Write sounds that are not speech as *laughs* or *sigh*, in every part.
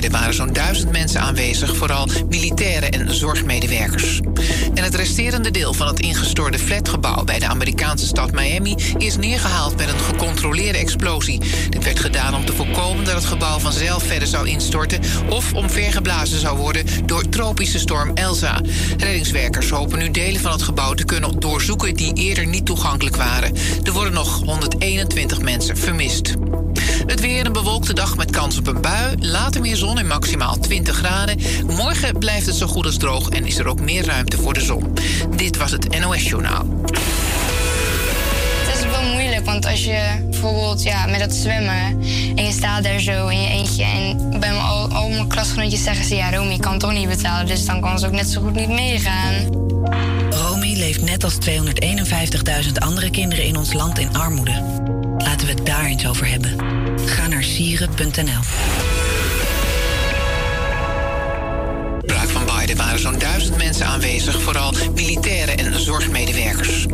Biden waren zo'n duizend mensen aanwezig, vooral militairen en zorgmedewerkers. En het resterende deel van het ingestorte flatgebouw bij de Amerikaanse stad Miami is neergehaald met een gecontroleerde explosie. Dit werd gedaan om te voorkomen dat het gebouw vanzelf verder zou instorten of omvergeblazen zou worden door tropische storm Elsa. Reddingswerkers hopen nu delen van het gebouw te kunnen doorzoeken die eerder niet toegankelijk waren. Er worden nog 121 mensen vermist. Het weer een bewolkte dag met kans op een bui. Later meer zon en maximaal 20 graden. Morgen blijft het zo goed als droog en is er ook meer ruimte voor de zon. Dit was het NOS Journaal. Het is wel moeilijk, want als je bijvoorbeeld ja, met dat zwemmen en je staat daar zo in je eentje en bij mijn, al, al mijn klasgenootjes zeggen ze ja, Romy kan toch niet betalen, dus dan kan ze ook net zo goed niet meegaan. Romy leeft net als 251.000 andere kinderen in ons land in armoede. Laten we het daar eens over hebben. Ga naar sieren.nl. Braak van Biden waren zo'n duizend mensen aanwezig, vooral militairen en zorgmedewerkers.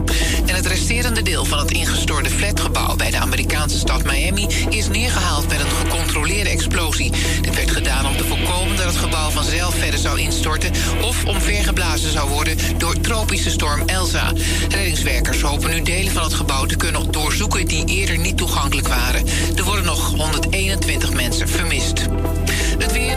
En het resterende deel van het ingestorte flatgebouw bij de Amerikaanse stad Miami is neergehaald met een gecontroleerde explosie. Dit werd gedaan om te voorkomen dat het gebouw vanzelf verder zou instorten of omvergeblazen zou worden door tropische storm Elsa. Reddingswerkers hopen nu delen van het gebouw te kunnen doorzoeken die eerder niet toegankelijk waren. Er worden nog 121 mensen vermist. Het weer.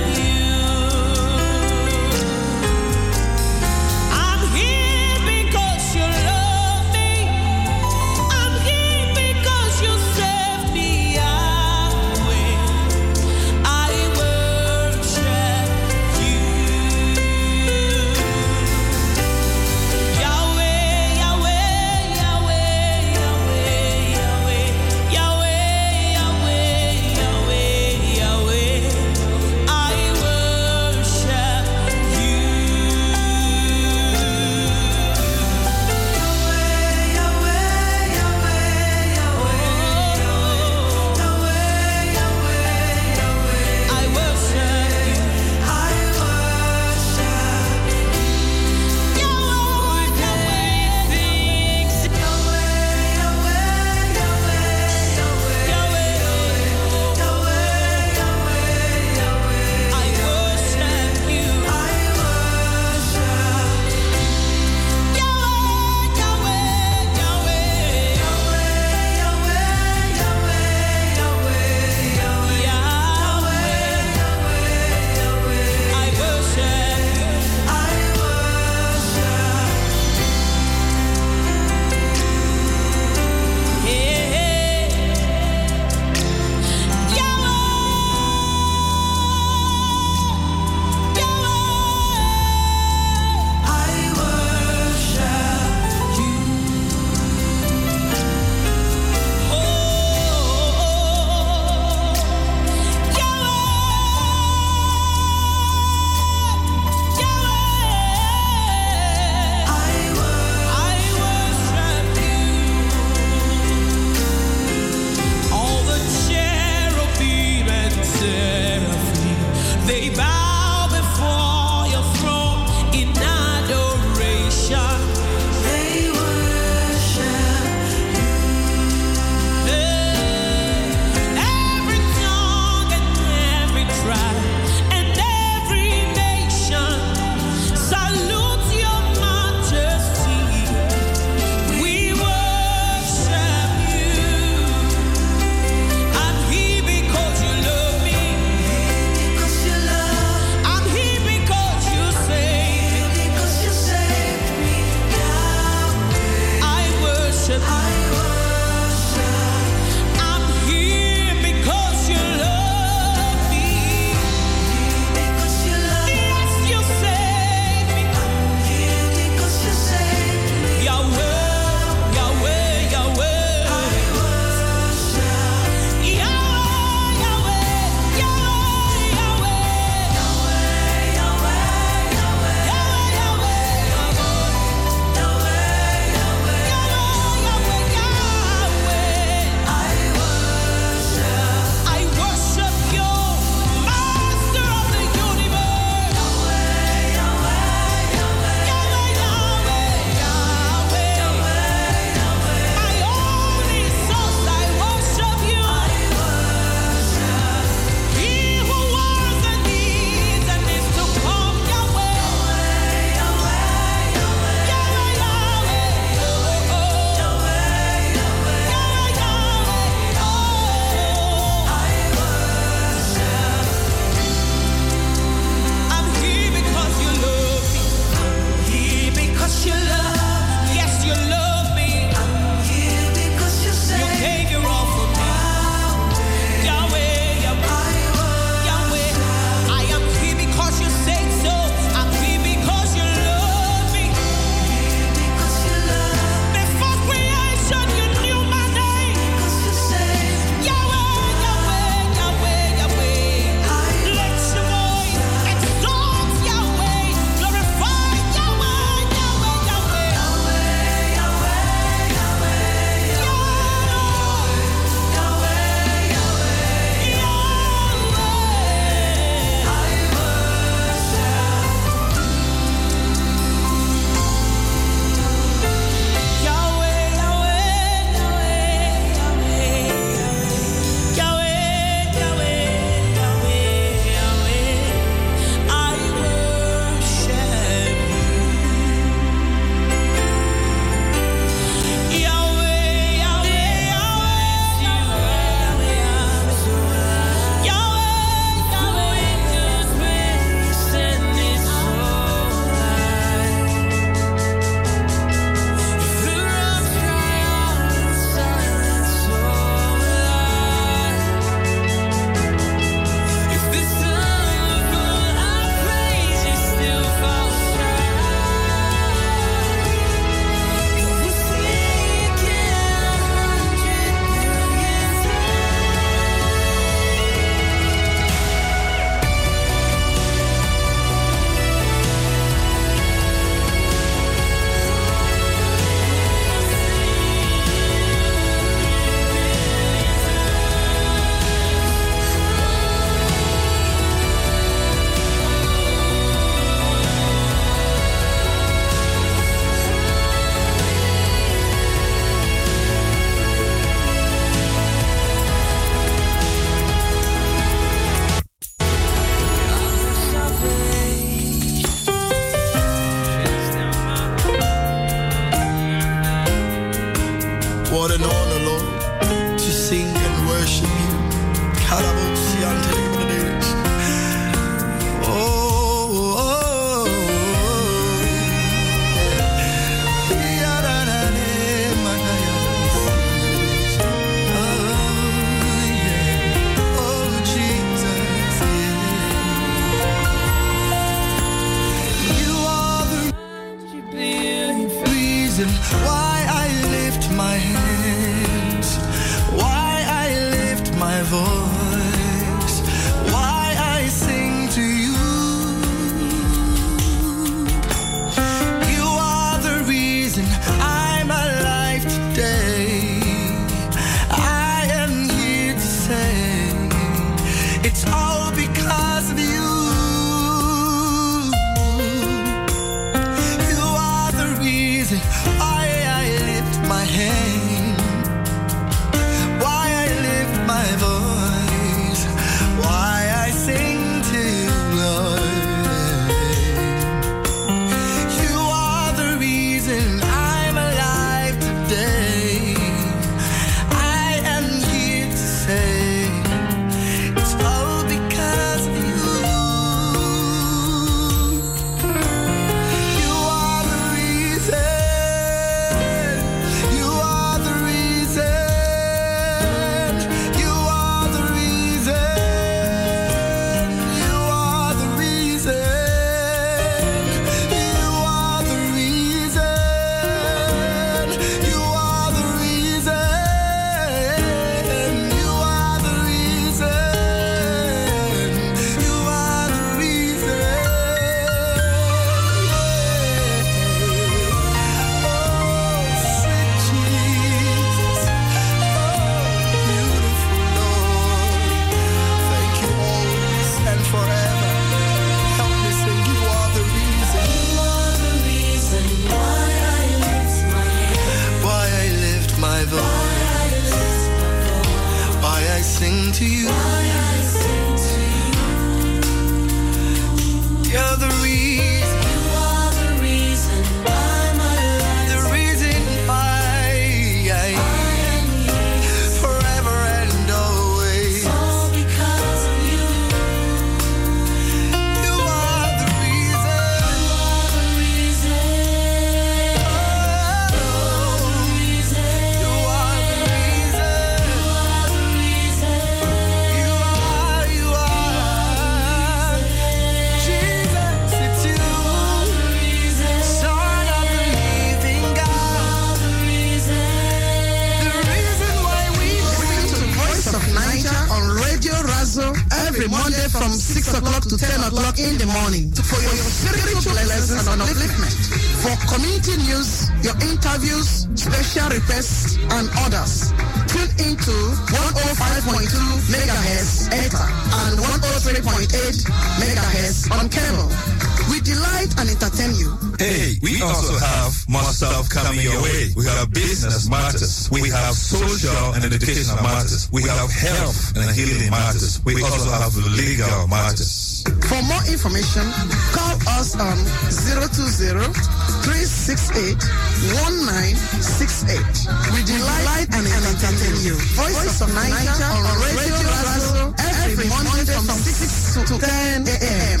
Educational matters. We have health and healing matters. We also have legal matters. For more information, call us on 020-368-1968. We delight and entertain you. Voice of Naija on Radio Razo every Monday from 6 to 10 a.m.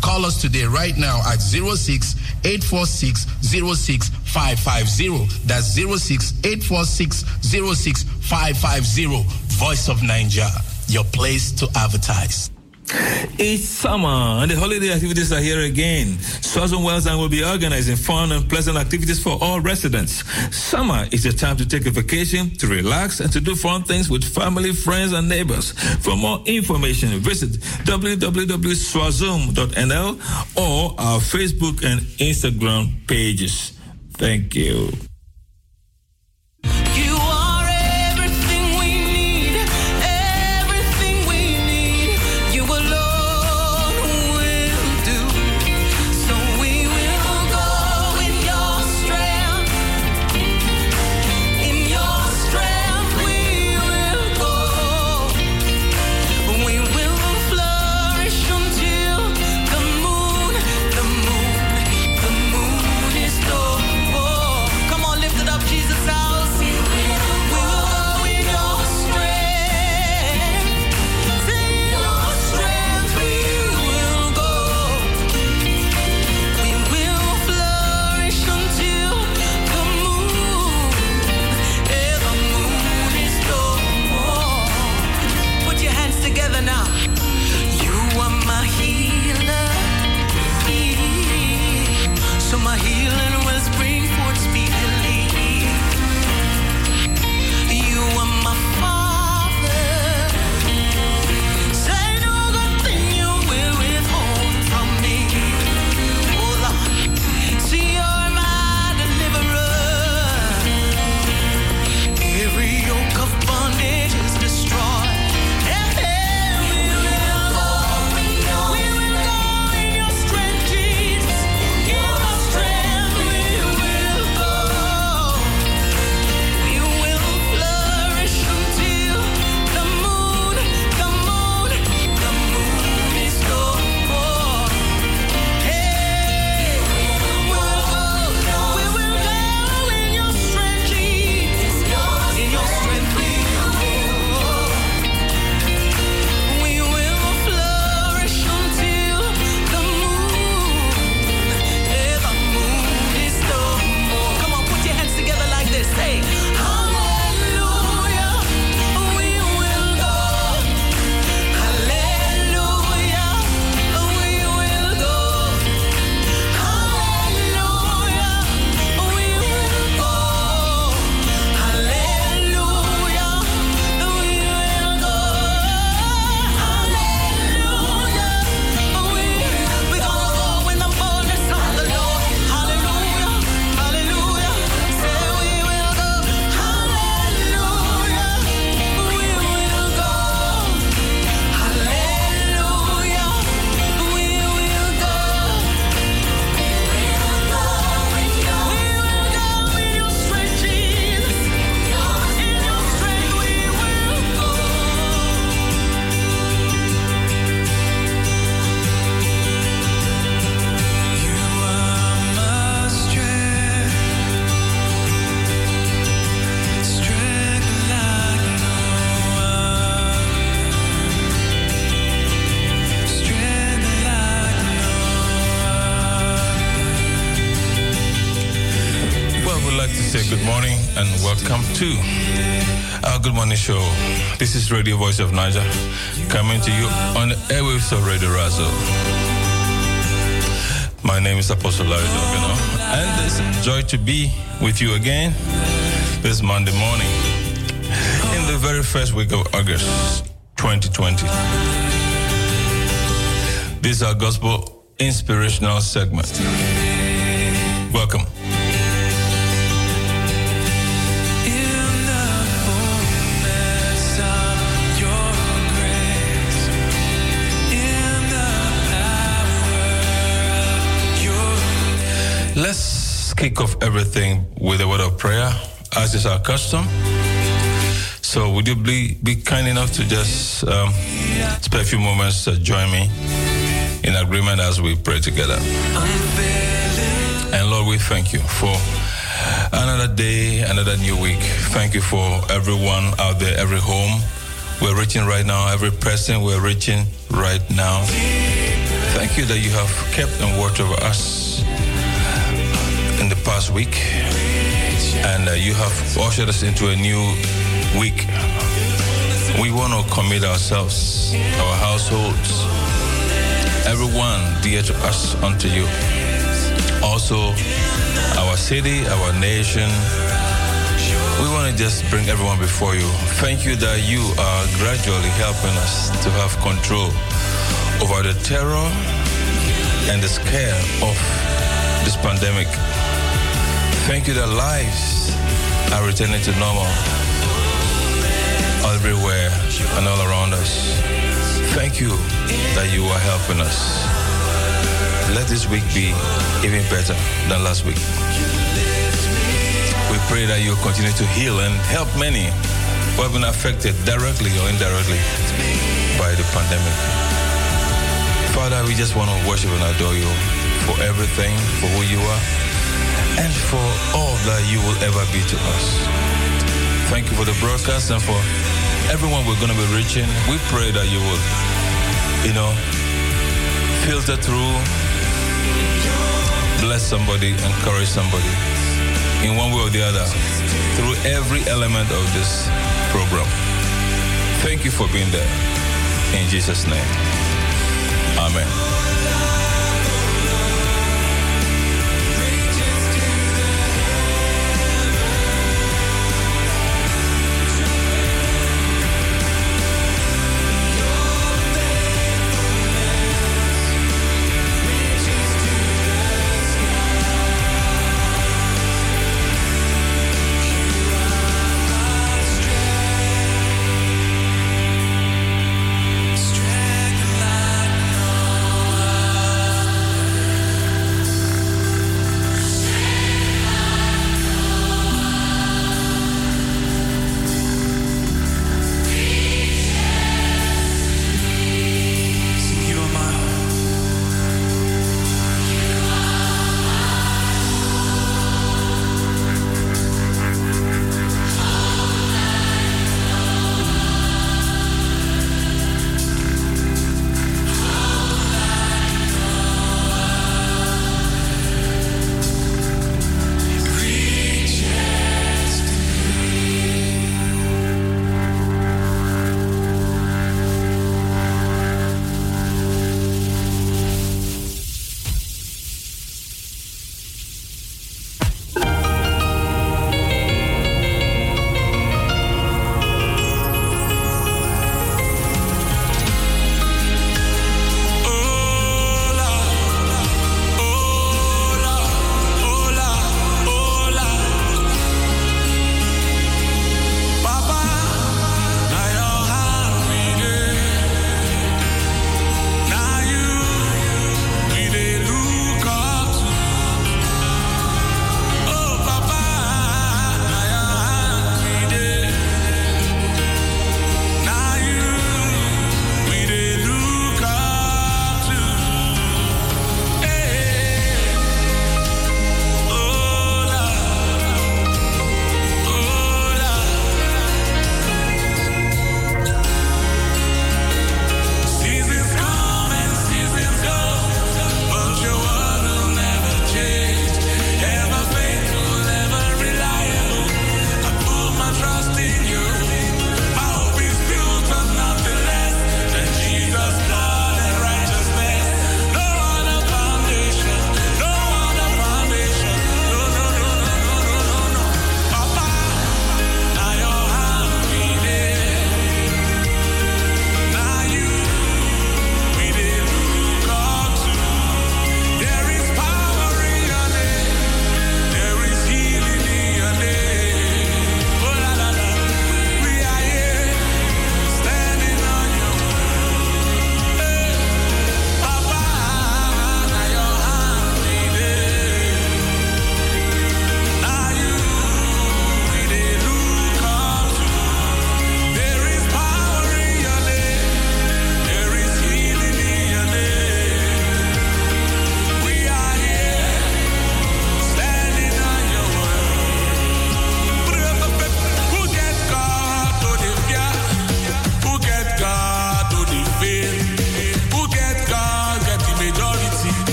Call us today right now at 06 846 06550. That's 06 846 06550. Voice of Nigeria, your place to advertise. It's summer and the holiday activities are here again. Swaziland Wellsang will be organizing fun and pleasant activities for all residents. Summer is the time to take a vacation, to relax, and to do fun things with family, friends, and neighbors. For more information, visit www.swazoom.nl or our Facebook and Instagram pages. Thank. You Radio Voice of Naija coming to you on the airwaves of Radio Razo. My name is Apostle Larry Dogano, and it's a joy to be with you again this Monday morning in the very first week of August 2020. This is our gospel inspirational segment. Welcome. Kick off everything with a word of prayer, as is our custom. So, would you be, be kind enough to just um, spend a few moments to join me in agreement as we pray together? And Lord, we thank you for another day, another new week. Thank you for everyone out there, every home we're reaching right now, every person we're reaching right now. Thank you that you have kept and watched over us in the past week, and uh, you have ushered us into a new week. We want to commit ourselves, our households, everyone dear to us unto you. Also, our city, our nation. We want to just bring everyone before you. Thank you that you are gradually helping us to have control over the terror and the scare of this pandemic. Thank you that lives are returning to normal everywhere and all around us. Thank you that you are helping us. Let this week be even better than last week. We pray that you continue to heal and help many who have been affected directly or indirectly by the pandemic. Father, we just want to worship and adore you for everything, for who you are, and for all that you will ever be to us. Thank you for the broadcast and for everyone we're going to be reaching. We pray that you will, you know, filter through, bless somebody, encourage somebody in one way or the other through every element of this program. Thank you for being there. In Jesus' name. Amen.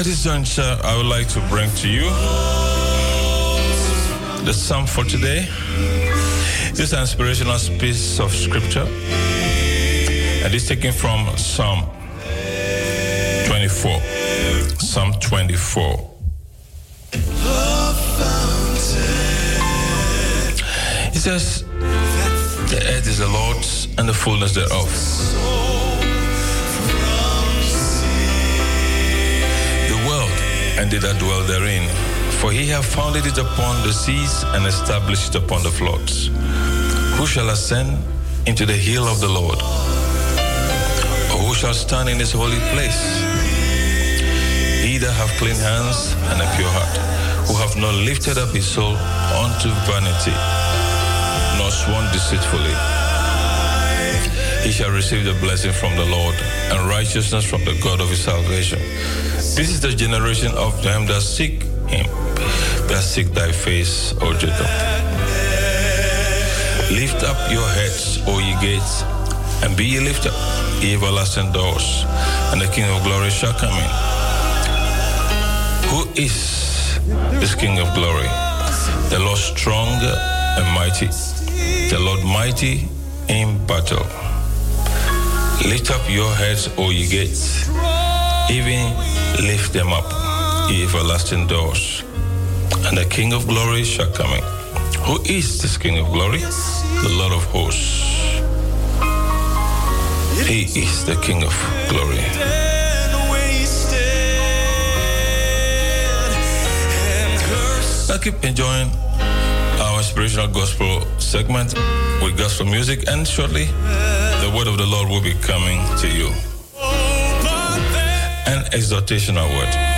At this juncture, I would like to bring to you the psalm for today. This inspirational piece of scripture, and it's taken from Psalm 24. Psalm 24. It says, The earth is the Lord's and the fullness thereof. And they that dwell therein. For he hath founded it upon the seas and established it upon the floods. Who shall ascend into the hill of the Lord? Or who shall stand in his holy place? He that hath clean hands and a pure heart, who hath not lifted up his soul unto vanity, nor sworn deceitfully. He shall receive the blessing from the Lord and righteousness from the God of his salvation. This is the generation of them that seek him, that seek thy face, O Jacob. Lift up your heads, O ye gates, and be ye lifted, ye everlasting doors, and the King of glory shall come in. Who is this King of glory? The Lord strong and mighty, the Lord mighty in battle. Lift up your heads, O ye gates, even lift them up, ye everlasting doors, and the King of glory shall come in. Who is this King of glory? The Lord of hosts. He is the King of glory. Now keep enjoying our inspirational gospel segment with gospel music, and shortly the word of the Lord will be coming to you. An exhortational word.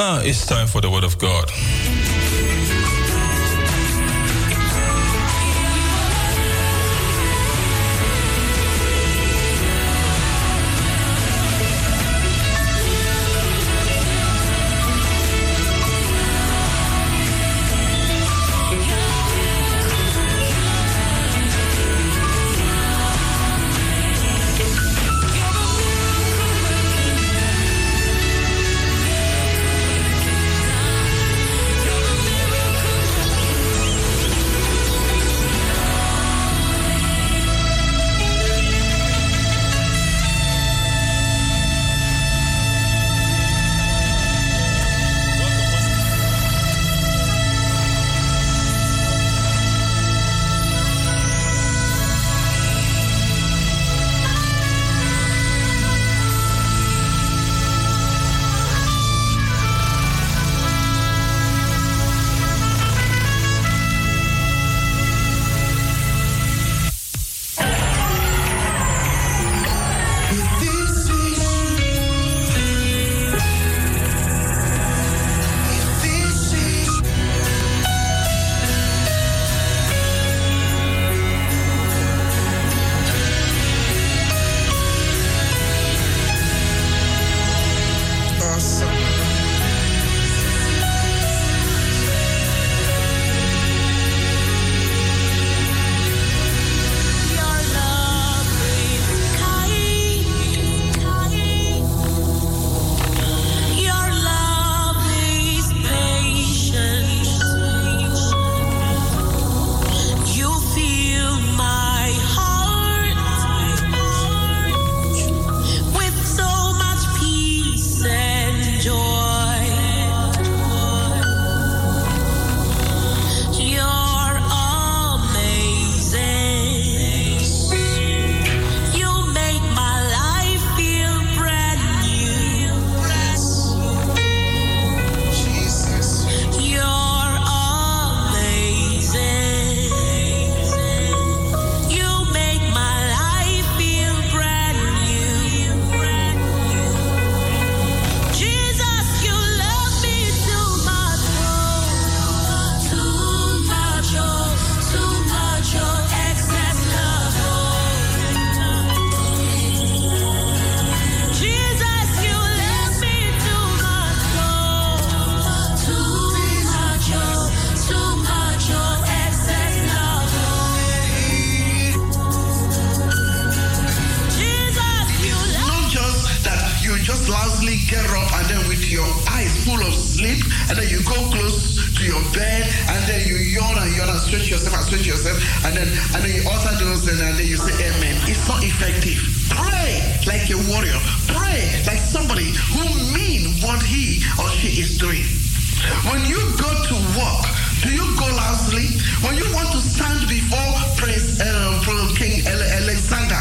Now it's time for the Word of God. you go to work, do you go loudly? When you want to stand before Prince um, uh, King Alexander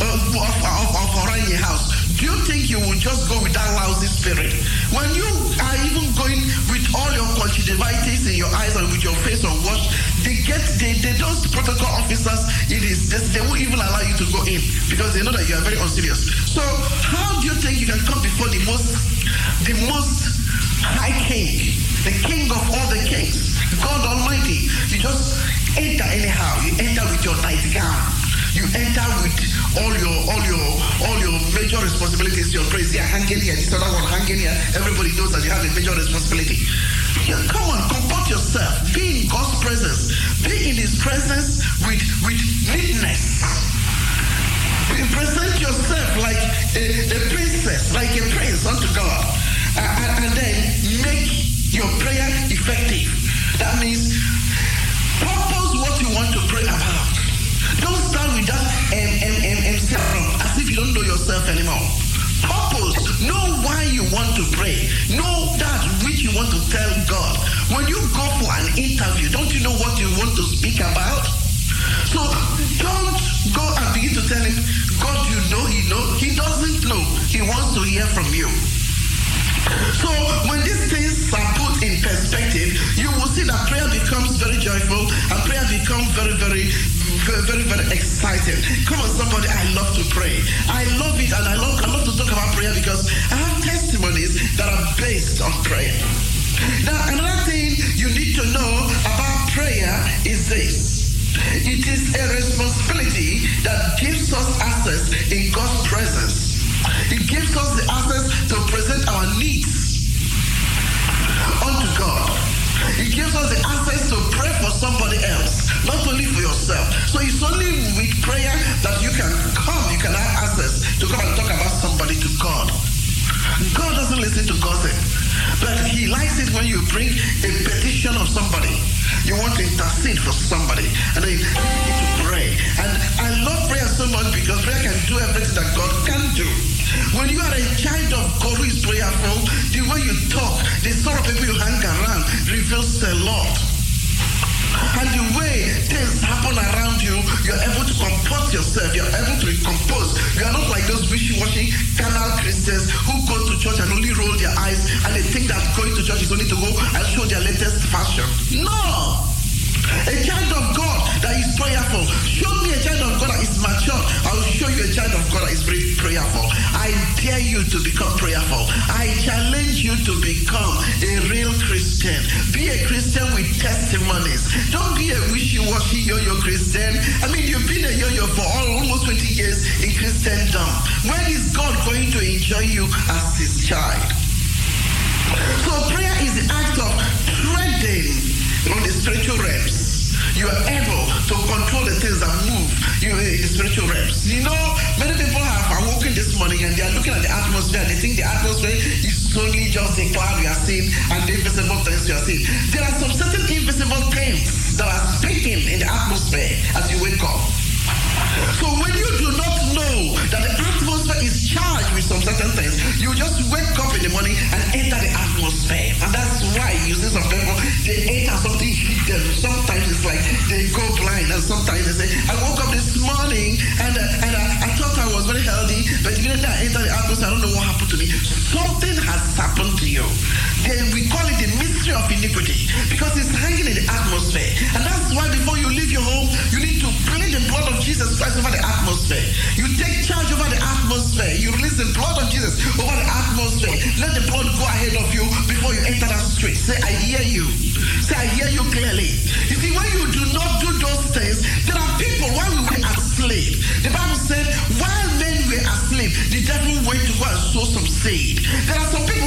of, of, of Oranje House, do you think you will just go with that lousy spirit? When you are even going with all your conjunctivitis in your eyes and with your face on wash, they get they, they those protocol officers it is they, they won't even allow you to go in because they know that you are very unserious. So how do you think you can come before the most the most high king the king of all the kings, God Almighty. You just enter anyhow. You enter with your nightgown. You enter with all your all your all your major responsibilities, your praise here, hanging here, this other one hanging here. Everybody knows that you have a major responsibility. You come on, comport yourself. Be in God's presence. Be in His presence with with neatness. You present yourself like a, a princess, like a prince unto God, and, and then make your prayer effective. That means purpose what you want to pray about. Don't start with that and and and, and as if you don't know yourself anymore. Purpose, know why you want to pray. Know that which you want to tell God. When you go for an interview, don't you know what you want to speak about? So don't go and begin to tell him, God, you know, he know. He doesn't know. He wants to hear from you. So when these things are put in perspective, you will see that prayer becomes very joyful and prayer becomes very, very very, very, very exciting. Come on, somebody, I love to pray. I love it, and I love, I love to talk about prayer because I have testimonies that are based on prayer. Now, another thing you need to know about prayer is this. It is a responsibility that gives us access in God's presence it gives us the access to present our needs unto God. It gives us the access to pray for somebody else, not only for yourself. So it's only with prayer that you can come, you can have access to come and talk about somebody to God. God doesn't listen to gossip, but He likes it when you bring a petition of somebody. You want to intercede for somebody, and then you pray. And I love prayer so much because prayer can do everything that God can do. When you are a child of God who is prayerful, the way you talk, the sort of people you hang around reveals a lot. And the way things happen around you, you're able to comport yourself, you're able to recompose. You are not like those wishy-washy carnal Christians who go to church and only roll their eyes and they think that going to church is only to go and show their latest fashion. No! A child of God that is prayerful. Show me a child of God that is mature. I will show you a child of God that is very prayerful. I dare you to become prayerful. I challenge you to become a real Christian. Be a Christian with testimonies. Don't be a wishy-washy yo-yo Christian. I mean, you've been a yo-yo for all, almost 20 years in Christendom. When is God going to enjoy you as his child? So prayer is the act of treading on the spiritual realms. You are able to control the things that move you in the spiritual realms. You know, many people have awoken this morning and they are looking at the atmosphere and they think the atmosphere is only just the cloud we are seeing and the invisible things we are seeing. There are some certain invisible things that are speaking in the atmosphere as you wake up. Over the atmosphere. You take charge over the atmosphere. You release the blood of Jesus over the atmosphere. Let the blood go ahead of you before you enter that street. Say, I hear you. Say, I hear you clearly. You see, when you do not do those things, there are people while we were asleep. The Bible said, while men were asleep, the devil went to go and sow some seed. There are some people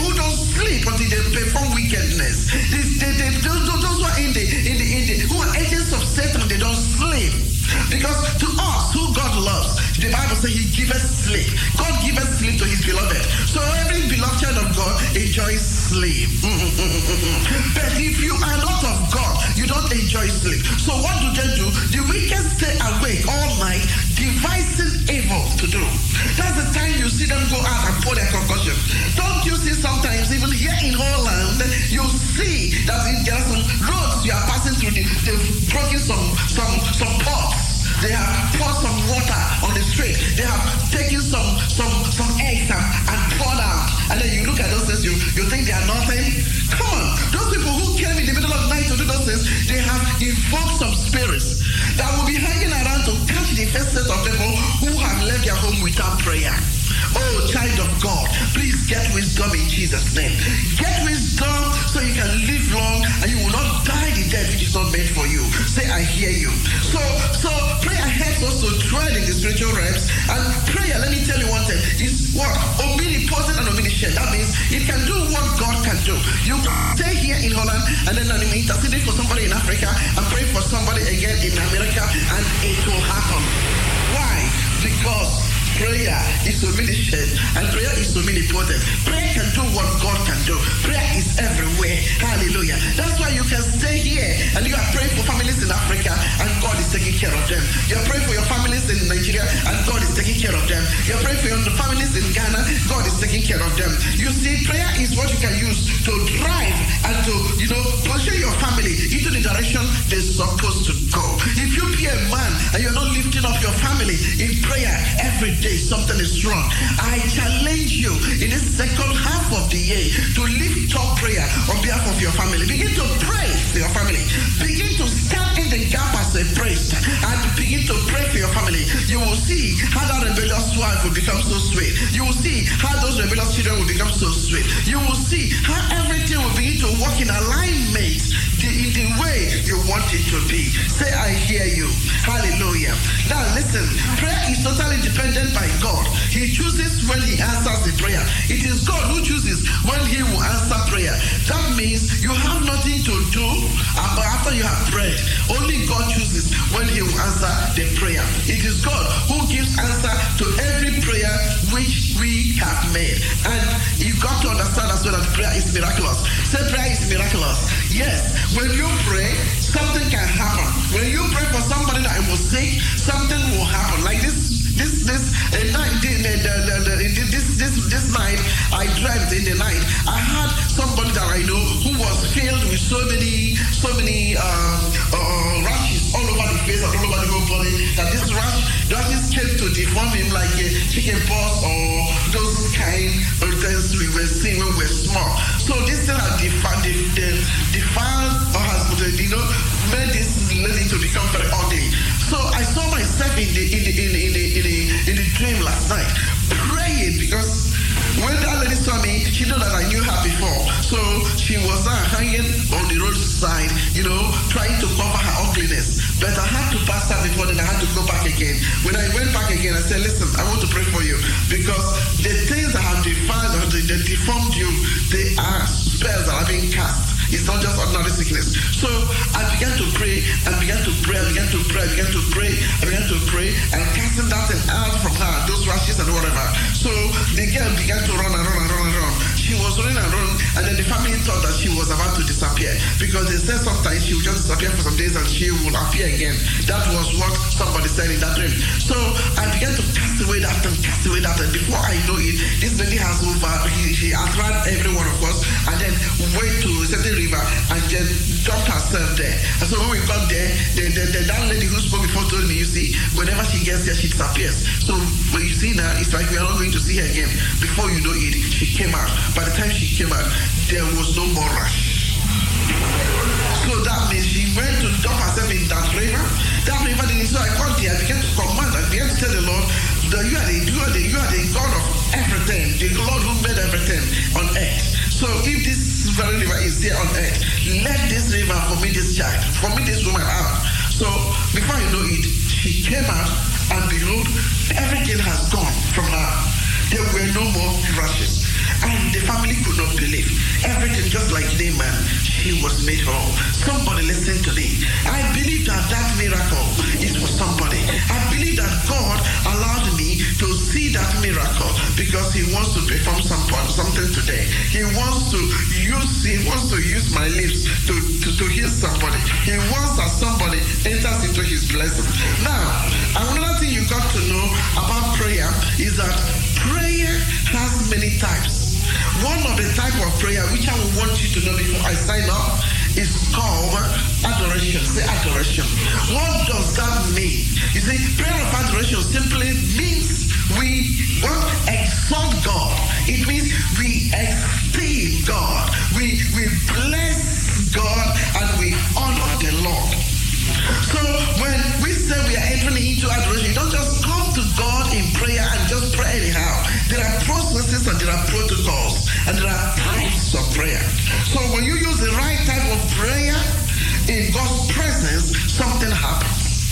enjoys sleep. *laughs* But if you are not of God, you don't enjoy sleep. So what do they do? The wicked stay awake all night, devising evil to do. That's the time you see them go out and pour their concussion. Don't you see sometimes, even here in Holland, you see that there are some roads you are passing through, the, they've broken some, some, some pots. They have poured some water on the street. They have taken some some some eggs and, and you, you think they are nothing. Come on. Those people who came in the middle of the night to do those things, they have invoked some spirits that will be hanging around to catch the set of people who have left their home without prayer. Oh, child of God, please get wisdom in Jesus' name. Get wisdom so you can live long and you will not die the death which is not meant for you. Say, I hear you. So, so prayer helps us to in the spiritual realms. And prayer, let me tell you one thing, is what? Omnipotent and omniscient. That means it can do what God can do. You stay here in Holland and then I'm interceding for somebody in Africa and pray for somebody again in America and it will happen. Why? Because prayer is omniscient and prayer is omnipotent. Prayer can do what God can do. Prayer is everywhere. Hallelujah. That's why you can stay here and you are praying for families in Africa and God is taking care of them. You are praying for your families in Nigeria and God is taking care of them. You are praying for your families in Ghana, God is taking care of them. You see, prayer is what you can use to drive and to, you know, push your family into the direction they're supposed to go. If you be a man and you're not lifting up your family in prayer every day, something is wrong. I challenge you in this second half of the year to lift up prayer on behalf of your family. Begin to pray for your family. Begin to stand in the gap as a priest and begin to pray for your family, you will see how that rebellious wife will become so sweet. You will see how those rebellious children will become so sweet. You will see how everything will begin to work in alignment the, in the way you want it to be. Say, I hear you. Hallelujah. Now listen, prayer is totally dependent by God. He chooses when he answers the prayer. It is God who chooses when he will answer prayer. That means you have nothing to do after you have prayed. Only God chooses when he will answer the prayer. It is God who gives answer to every prayer which we have made. And you got to understand as well that prayer is miraculous. Say prayer is miraculous. Yes, when you pray, something can happen. When you pray for somebody that was sick, something will happen. Like this this this uh, night the, the, the, this this this night I dreamt in the night I had somebody that I know who was filled with so many so many um, uh, rashes all over the face all over the whole body that this rash rashes came to deform him like a chicken pox or those kind of things we were seeing when we were small. So this thing has defiled defiled or has you know made this lady to become very ugly. So I saw myself in the in the in the in the, in the, in the dream last night praying because when that lady saw me, she knew that I knew her before. So she was uh, hanging on the roadside, you know, trying to cover her ugliness. But I had to pass her before then I had to go back again. When I went back again, I said, listen, I want to pray for you because the things that have defiled, that deformed you, they are spells that are being cast. It's not just ordinary sickness. So I began to pray and began to pray, I began to pray, I began to pray, I began to pray and casting that thing out from her, those rashes and whatever. So the girl began to run and run and run and run. She was running and running and then the family thought that she was about to disappear because they said sometimes she would just disappear for some days and she would appear again. That was what somebody said in that dream. So I began to cast away that and cast away that thing. Before I know it, this lady has over, he, she attracted every one of us and then went to a certain river and just dumped herself there. And so when we got there, the, the, the, that lady who spoke before told me, you see, whenever she gets there, she disappears. So when you see now, it's like we are not going to see her again. Before you know it, she came out. By the time she came out, there was no more rush. So that means she went to dump herself in that river. That river didn't so I got there, I began to command, I began to tell the Lord that you are the you are the you are the God of everything, the Lord who made everything on earth. So if this very river is there on earth, let this river for me this child, for me this woman out. So before you know it, she came out and behold, everything has gone from her. There were no more rushes. And the family could not believe. Everything just like Naaman, she was made whole. Somebody listen to me. I believe that that miracle is for somebody. I believe that God allowed me to see that miracle because he wants to perform some, something today. He wants to use he wants to use my lips to, to, to heal somebody. He wants that somebody enters into his blessing. Now, another thing you got to know about prayer is that prayer has many types. One of the type of prayer which I would want you to know before I sign up is called adoration. Say adoration. What does that mean? You see, prayer of adoration simply means we what exalt God. It means we esteem God. We we bless God and we honor the Lord. So when we say we are entering into adoration, don't just come to God in prayer and just pray anyhow. And there are protocols and there are types of prayer. So when you use the right type of prayer in God's presence, something happens.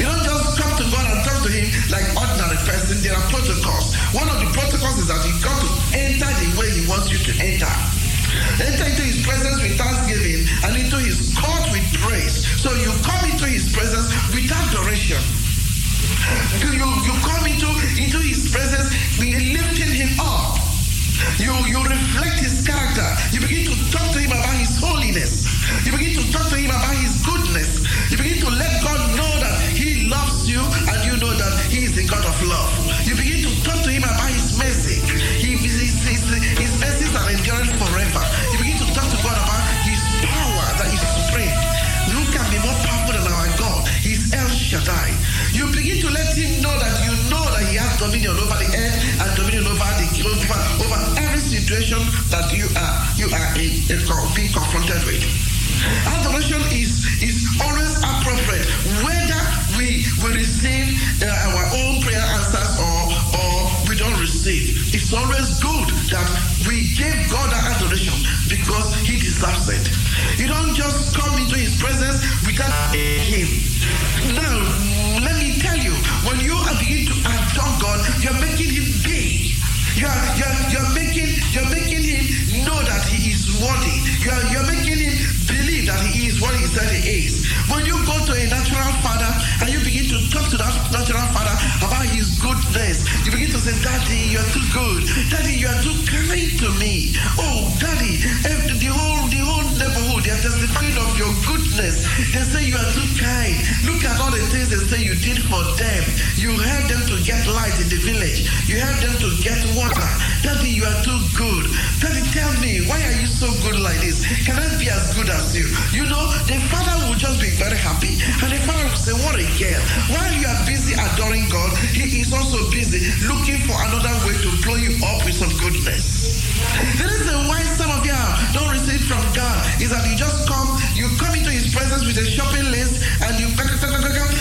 You don't just come to God and talk to Him like ordinary person. There are protocols. One of the protocols is that you got to enter the way He wants you to enter. Enter into his presence with thanksgiving and into his court with praise. So you come into his presence with adoration. You, you come into, into his You, you reflect his character. You begin to talk to him about his holiness. You begin to talk to him about his goodness. You begin to let God know that he loves you and you know that he is the God of love. Situation that you are you are in, in, being confronted with. Adoration is, is always appropriate, whether we, we receive uh, our own prayer answers or, or we don't receive. It's always good that we give God our adoration because He deserves it. You don't just come into His presence without Him. Now, let me tell you, when you beginning to adore God, you're making Him big. You're, you're, you're making you're making him know that he is worthy. You're, you're making him believe that he is what he said he is. When you go to a natural father and you begin to talk to that natural father about his goodness, you begin to say, Daddy, you're too good. Daddy, you're too kind to me. Oh, Daddy, eh, the whole of your goodness. They say you are too kind. Look at all the things they say you did for them. You helped them to get light in the village. You helped them to get water. Daddy, you are too good. Daddy, tell me, why are you so good like this? Can I be as good as you? You know, the father will just be very happy. And the father will say, What a girl. While you are busy adoring God, he is also busy looking for another way to blow you up with some goodness. The reason why some of you don't receive from God is that you just come, you come into his presence with a shopping list and you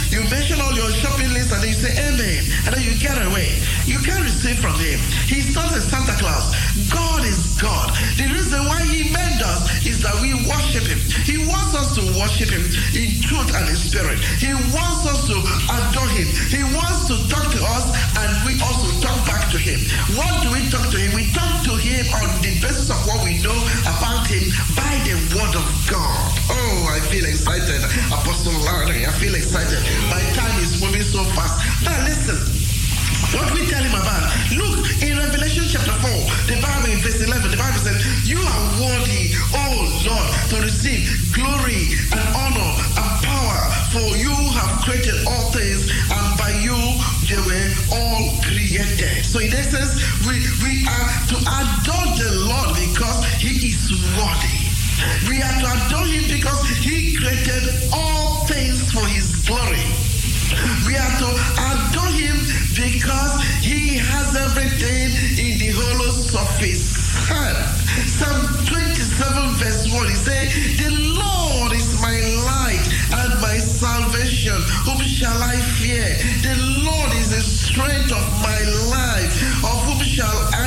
you mention all your shopping list and then you say amen and then you get away. You can't receive from him. He's not a Santa Claus. God is God. The reason why he made us is that we worship him. He wants us to worship him in truth and in spirit. He wants us to adore him. He wants to talk to us and we also talk back to him. What do we talk to him? We talk to him on the basis of what we know about him by the word of God. Oh, I feel excited. Apostle Larry, I feel excited. My time is moving so fast. Now listen. What we tell him about? Look, in Revelation chapter 4, the Bible in verse 11, the Bible says, You are worthy, oh Lord, to receive glory and honor and power, for you have created all things, and by you they were all created. So in essence, we, we are to adore the Lord because he is worthy. We are to adore him because he created all things for his glory. We are to adore him because he has everything in the hollow surface. Psalm 27 verse 1, he said, The Lord is my light and my salvation. Whom shall I fear? The Lord is the strength of my life. Of whom shall I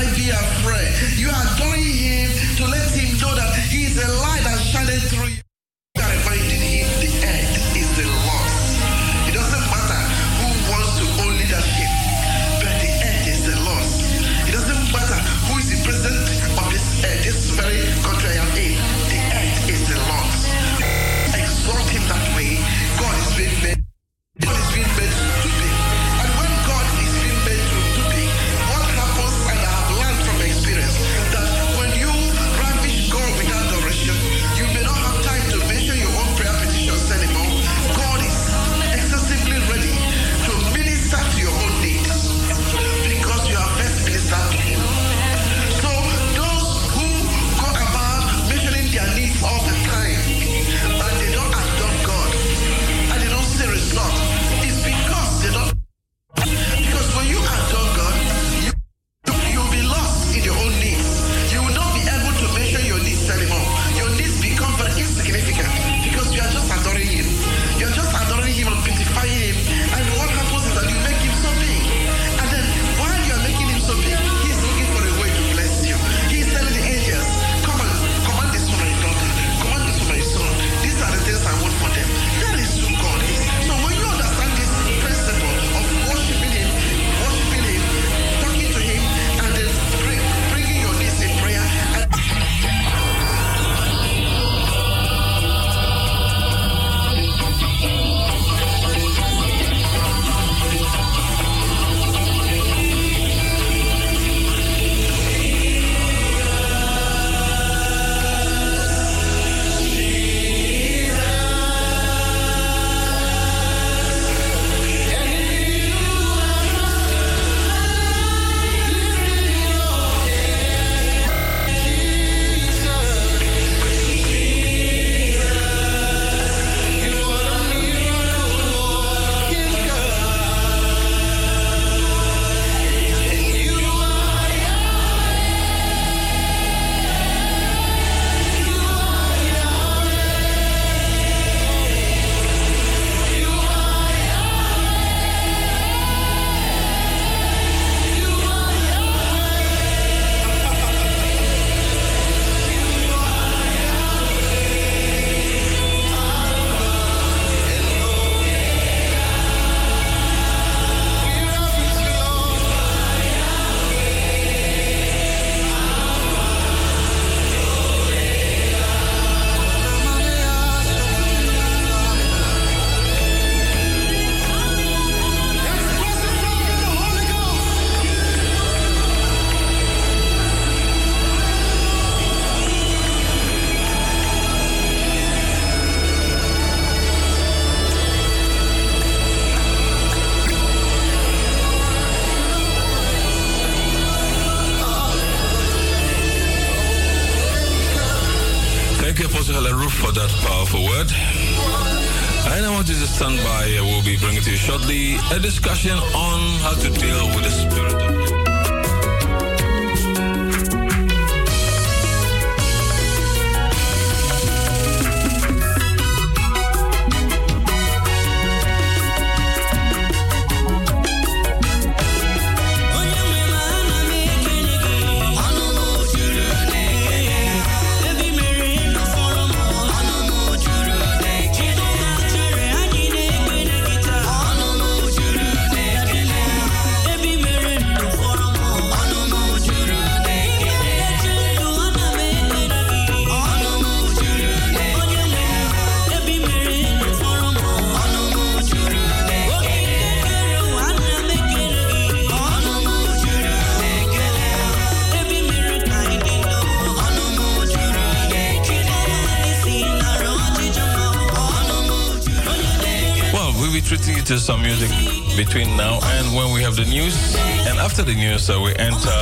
the news, uh, we enter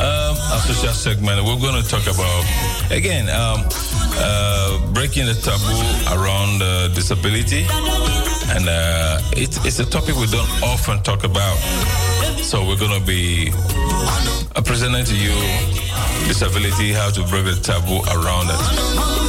um, a social segment. We're going to talk about, again, um, uh, breaking the taboo around uh, disability. And uh, it, it's a topic we don't often talk about. So we're going to be uh, presenting to you disability, how to break the taboo around it.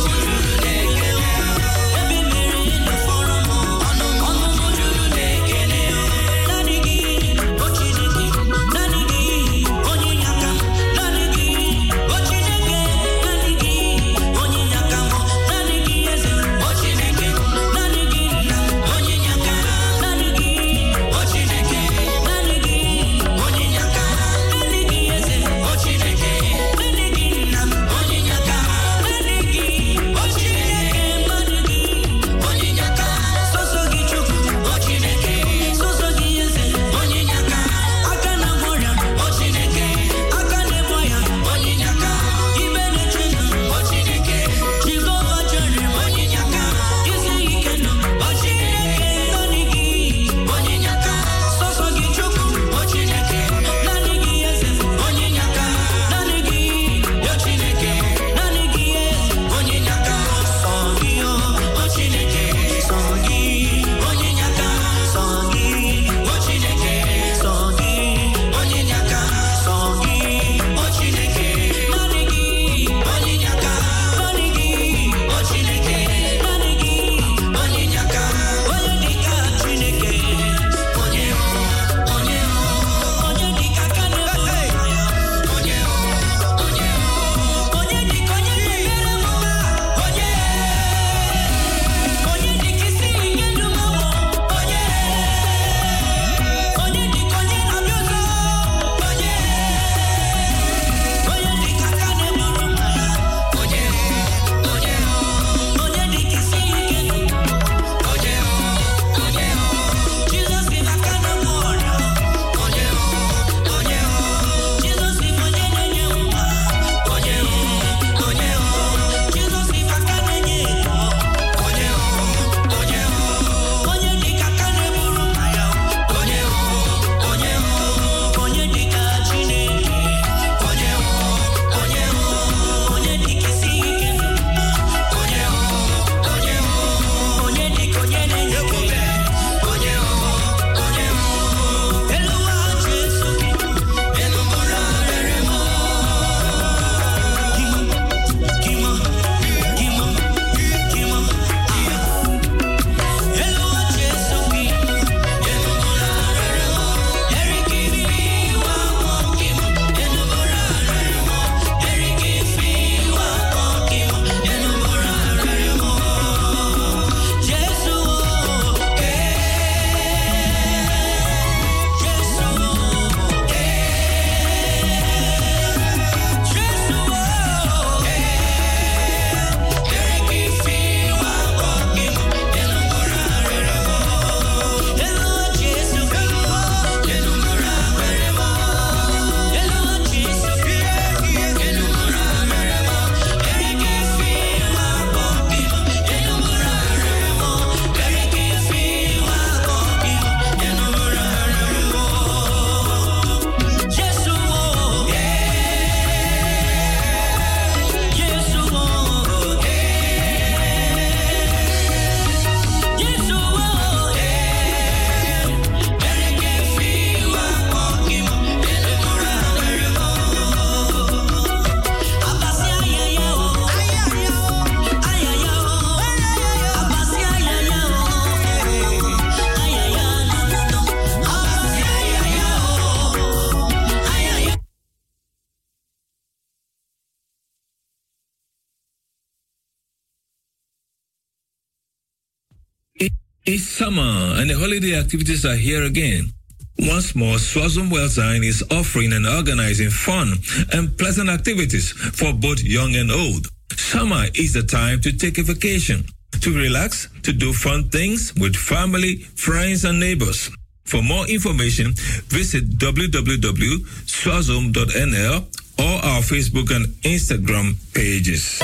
Holiday activities are here again. Once more, Swazoom Welzijn is offering and organizing fun and pleasant activities for both young and old. Summer is the time to take a vacation, to relax, to do fun things with family, friends, and neighbors. For more information, visit www.swazoom.nl or our Facebook and Instagram pages.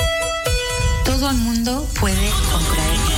Todo el mundo puede comprar.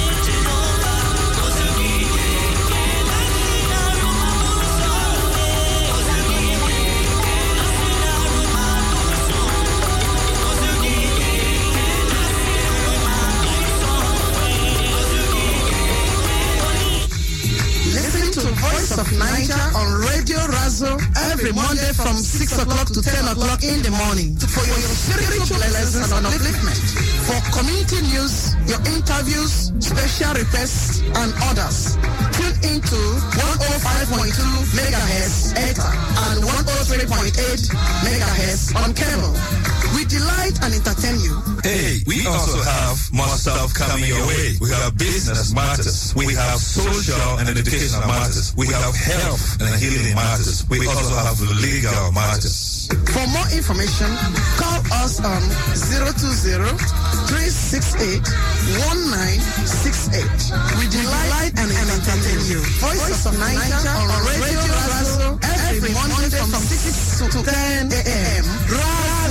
Naija on Radio Razo every Monday from 6 o'clock to 10 o'clock in the morning for your spiritual lessons and upliftment. For community news, your interviews, special requests, and others. Tune into 105.2 megahertz ETA and 103.8 megahertz on cable. We delight and entertain you. Hey, we also have more stuff coming your way. We have business matters. We have social and educational matters. We have health and healing matters. We also have legal matters. For more information, call us on 020-368-1968. We delight and entertain you. Voice of Naija on Radio Razo every Monday from 6 to 10 a.m. Razo.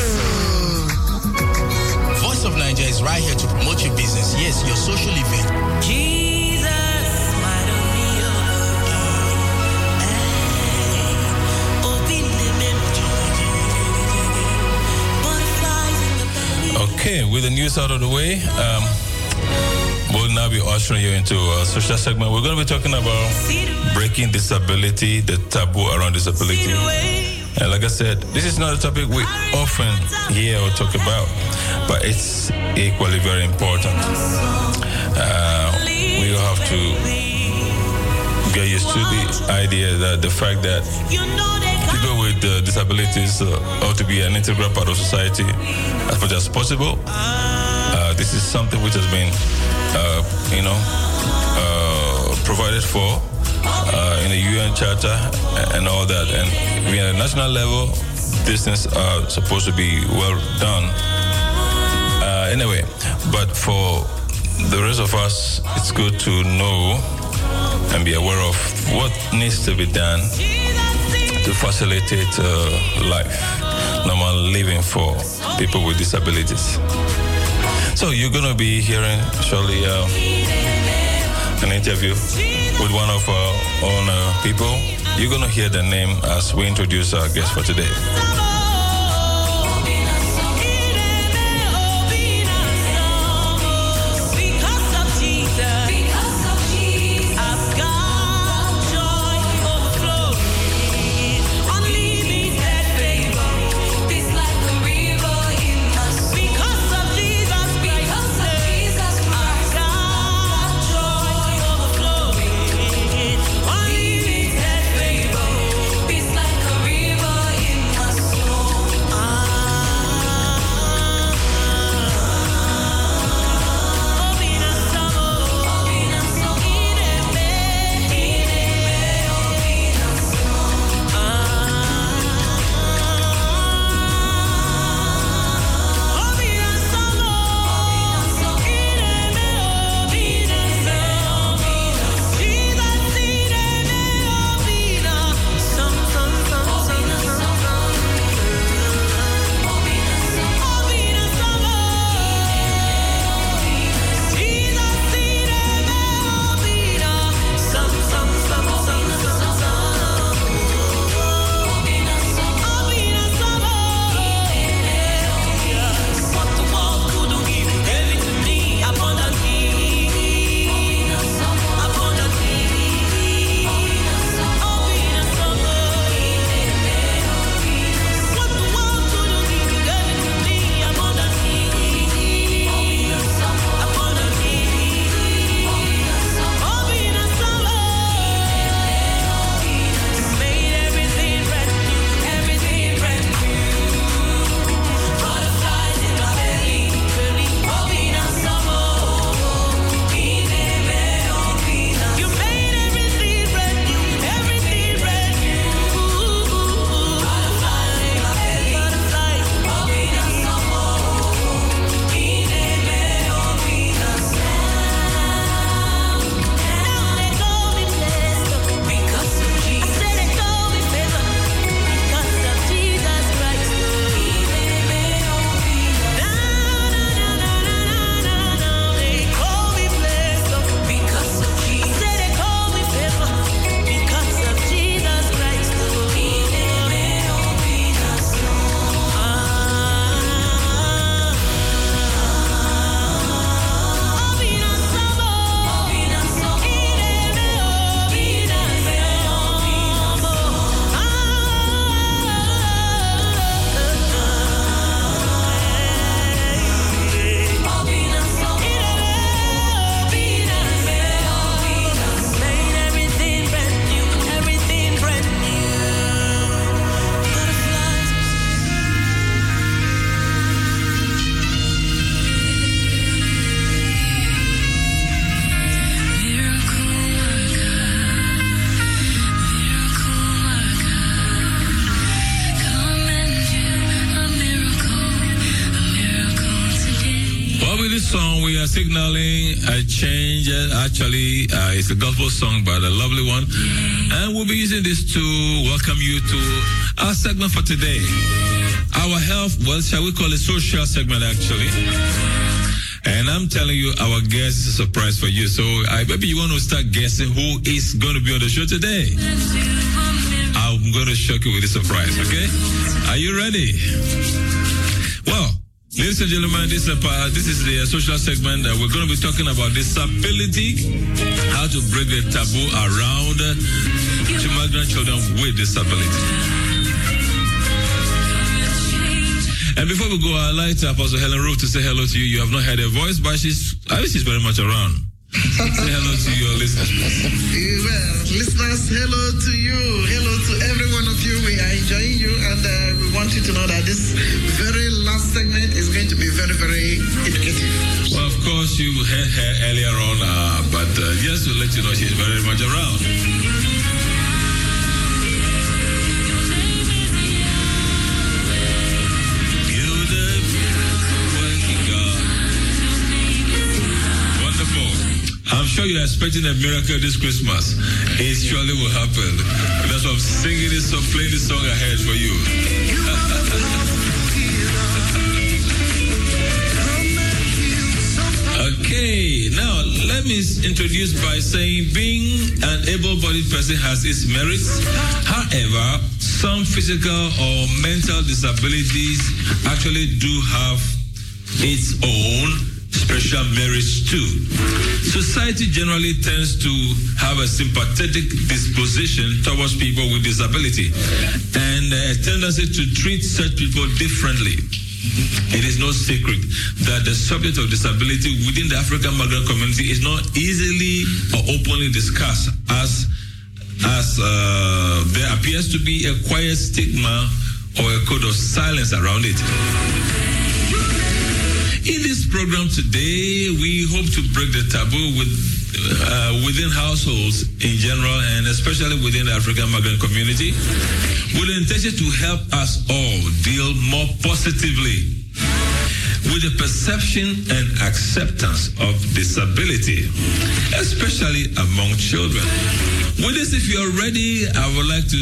Voice of Nigeria is right here to promote your business. Yes, your social event. Jesus, why don't we Okay, with the news out of the way, um, we'll now be ushering you into a social segment. We're going to be talking about breaking disability, the taboo around disability. And like I said, this is not a topic we often hear or talk about, but it's equally very important. Uh, we have to get used to the idea that the fact that people with uh, disabilities uh, ought to be an integral part of society as much as possible. Uh, this is something which has been, uh, you know, uh, provided for uh, in the UN Charter and all that. And we at a national level, these things are supposed to be well done. Uh, anyway, but for the rest of us, it's good to know and be aware of what needs to be done to facilitate uh, life, normal living for people with disabilities. So you're going to be hearing shortly uh, an interview with one of our own uh, people. You're to hear the name as we introduce our guest for today. Actually, uh, it's a gospel song, but a lovely one. And we'll be using this to welcome you to our segment for today. Our health, well, shall we call it social segment, actually? And I'm telling you, our guest is a surprise for you. So I, maybe you want to start guessing who is going to be on the show today. I'm going to shock you with a surprise, okay? Are you ready? Ladies and gentlemen, this, uh, pa- this is the uh, social segment. Uh, we're going to be talking about disability, how to break the taboo around uh, children, children with disability. And before we go, I'd like to Apostle Helen Rowe to say hello to you. You have not heard her voice, but she's, I think she's very much around. say hello to your listeners. Well, listeners, hello to you. Hello to every one of you. We are enjoying you, and uh, want you to know that this very last segment is going to be very, very educative. Well, of course, you heard her earlier on, uh, but uh, just to let you know, she's very much around. You're expecting a miracle this Christmas. It surely will happen. That's why I'm singing this song, playing this song ahead for you. *laughs* Okay, now let me introduce by saying being an able-bodied person has its merits. However, some physical or mental disabilities actually do have its own special merits too. Society generally tends to have a sympathetic disposition towards people with disability and a tendency to treat such people differently. It is no secret that the subject of disability within the African migrant community is not easily or openly discussed as as uh, there appears to be a quiet stigma or a code of silence around it. In this program today, we hope to break the taboo with, uh, within households in general and especially within the African migrant community. With the intention to help us all deal more positively with the perception and acceptance of disability, especially among children. With this, if you're ready, I would like to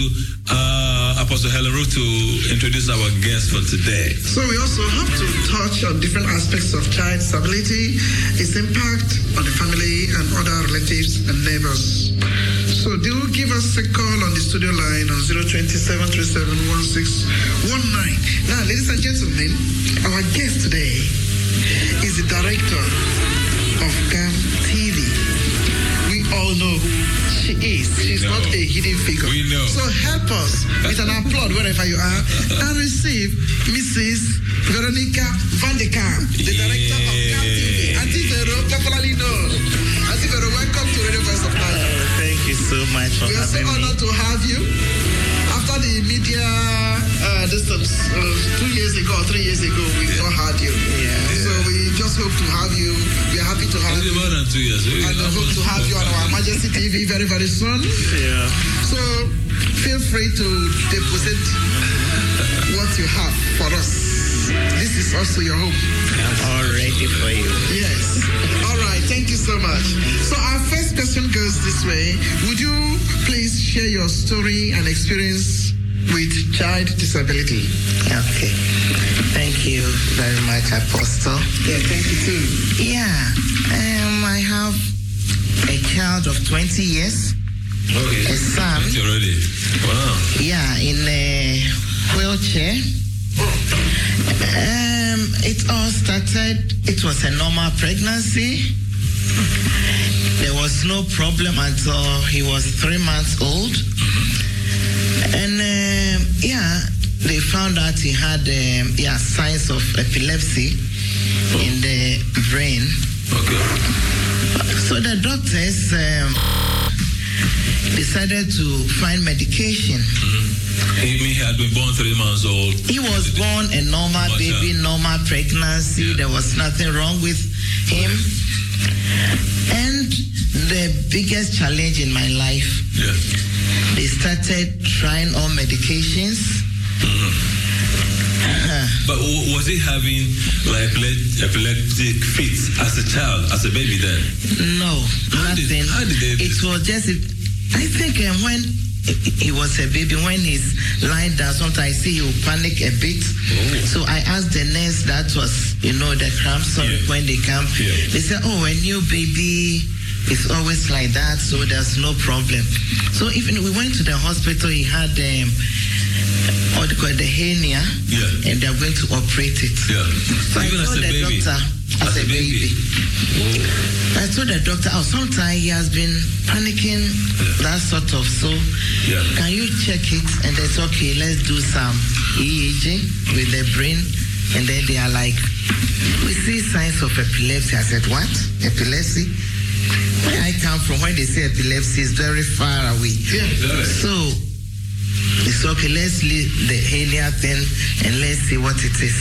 uh, Apostle Helen Rowe to introduce our guest for today. So we also have to touch on different aspects of child disability, its impact on the family and other relatives and neighbors. So do give us a call on the studio line on 027371619. Now, ladies and gentlemen, our guest today is the director of GAM TV. We all know who she is. She's not a hidden figure. We know. So help us with an applaud wherever you are and receive Mrs. Veronica Van de Kamp, the director of GAM TV. Auntie Vero, popularly known. Auntie Vero, welcome to Radio Voice of Life. So much for We are so me. honored to have you. After the media uh, distance, uh, two years ago, or three years ago, we all had you. Yeah. So we just hope to have you. We are happy to have you. more than two years. And I hope to have you on our Majesty TV very, very soon. Yeah. So feel free to deposit what you have for us. This is also your home. I'm all ready for you. Yes. All right. Thank you so much. So our first question goes this way. Would you please share your story and experience with child disability? Okay. Thank you very much, Apostle. Yeah, thank you too. Yeah. Um, I have a child of 20 years, Okay. a son, You're. Wow. yeah, in a wheelchair. Um, it all started, it was a normal pregnancy. There was no problem until he was three months old. And um, yeah, they found out he had um, yeah, signs of epilepsy in the brain. Okay. So the doctors um, decided to find medication. He he had been born three months old. He was born a normal baby, normal pregnancy. There was nothing wrong with him. And the biggest challenge in my life, Yeah. they started trying all medications. But w- was he having like epile- epileptic fits as a child, as a baby then? No, nothing. how did they- It was just, I think um, when he was a baby, when he's lying down, sometimes I see he will panic a bit. Oh. So I asked the nurse that was, you know, the cramps so when they come. They said, oh, a new baby is always like that, so there's no problem. So even we went to the hospital, he had um, what the hernia, Yeah. and they're going to operate it. Yeah. So I Even as told a the baby. doctor, as, a baby. I told the doctor, oh, sometimes he has been panicking, that sort of. So, Yeah. can you check it? And they said, okay, let's do some EEG with the brain. And then they are like, we see signs of epilepsy. I said, what? Epilepsy? Where I come from, when they say epilepsy, is very far away. Yeah. So, it's okay, let's leave the hernia thing and let's see what it is.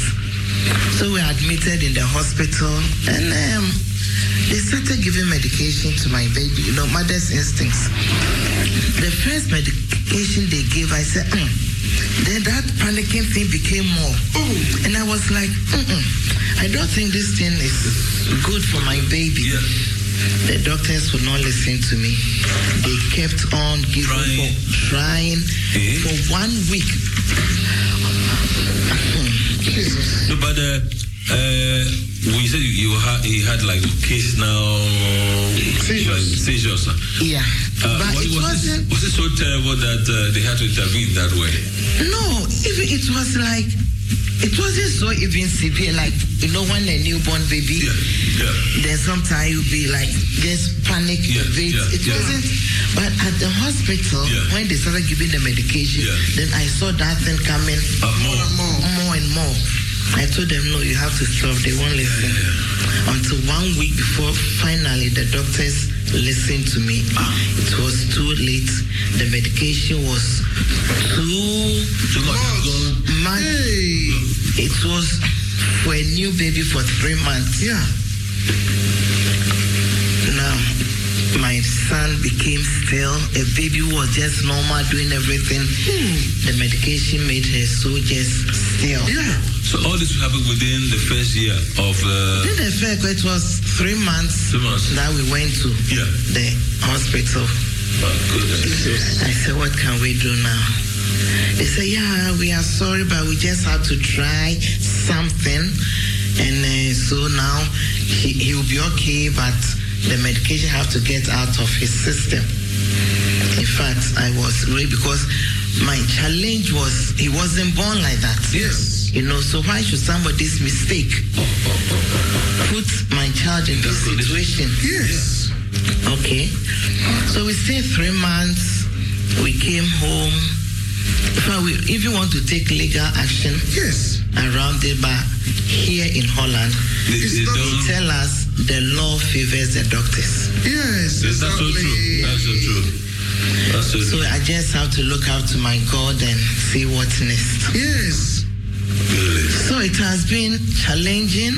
So we admitted in the hospital and um, they started giving medication to my baby, you know, mother's instincts. The first medication they gave, I said, mm. then that panicking thing became more. And I was like, Mm-mm, I don't think this thing is good for my baby. The doctors would not listen to me. They kept on giving Trying. for trying for one week. *laughs* No, but uh, uh, when you said you, you had, he had like kids now, seizures. Like seizures. huh? Yeah. Uh, but was, it was, wasn't it, was it so terrible that uh, they had to intervene that way? No, even it was like it wasn't so even severe. Like you know, when a newborn baby, then sometimes you'll be like just panic yeah, it yeah. wasn't. But at the hospital, when they started giving the medication, then I saw that thing coming more and more, more and more. I told them, no, you have to stop. They won't listen. Until one week before, finally, the doctors listened to me. It was too late. The medication was too much. It was for a new baby for three months. Yeah. Now, my son became still. A baby was just normal, doing everything. The medication made her so just still. Yeah. So all this happened within the first year of. Uh, Then the fact it was three months, Three months. that we went to Yeah. the hospital. I said, what can we do now? They said, yeah, we are sorry, but we just have to try something. And uh, so now he, he will be okay, but the medication have to get out of his system. In fact, I was really because my challenge was he wasn't born like that. Yes. You know, so why should somebody's mistake put my child in this situation? Yes. Okay. So we stayed three months. We came home. If we even want to take legal action yes. around it, but here in Holland, They- it's they not- don't- they tell us the law favors the doctors. Yes, that's so true. That's so true. That's so So I just have to look out to my God and see what's next. Yes. So it has been challenging.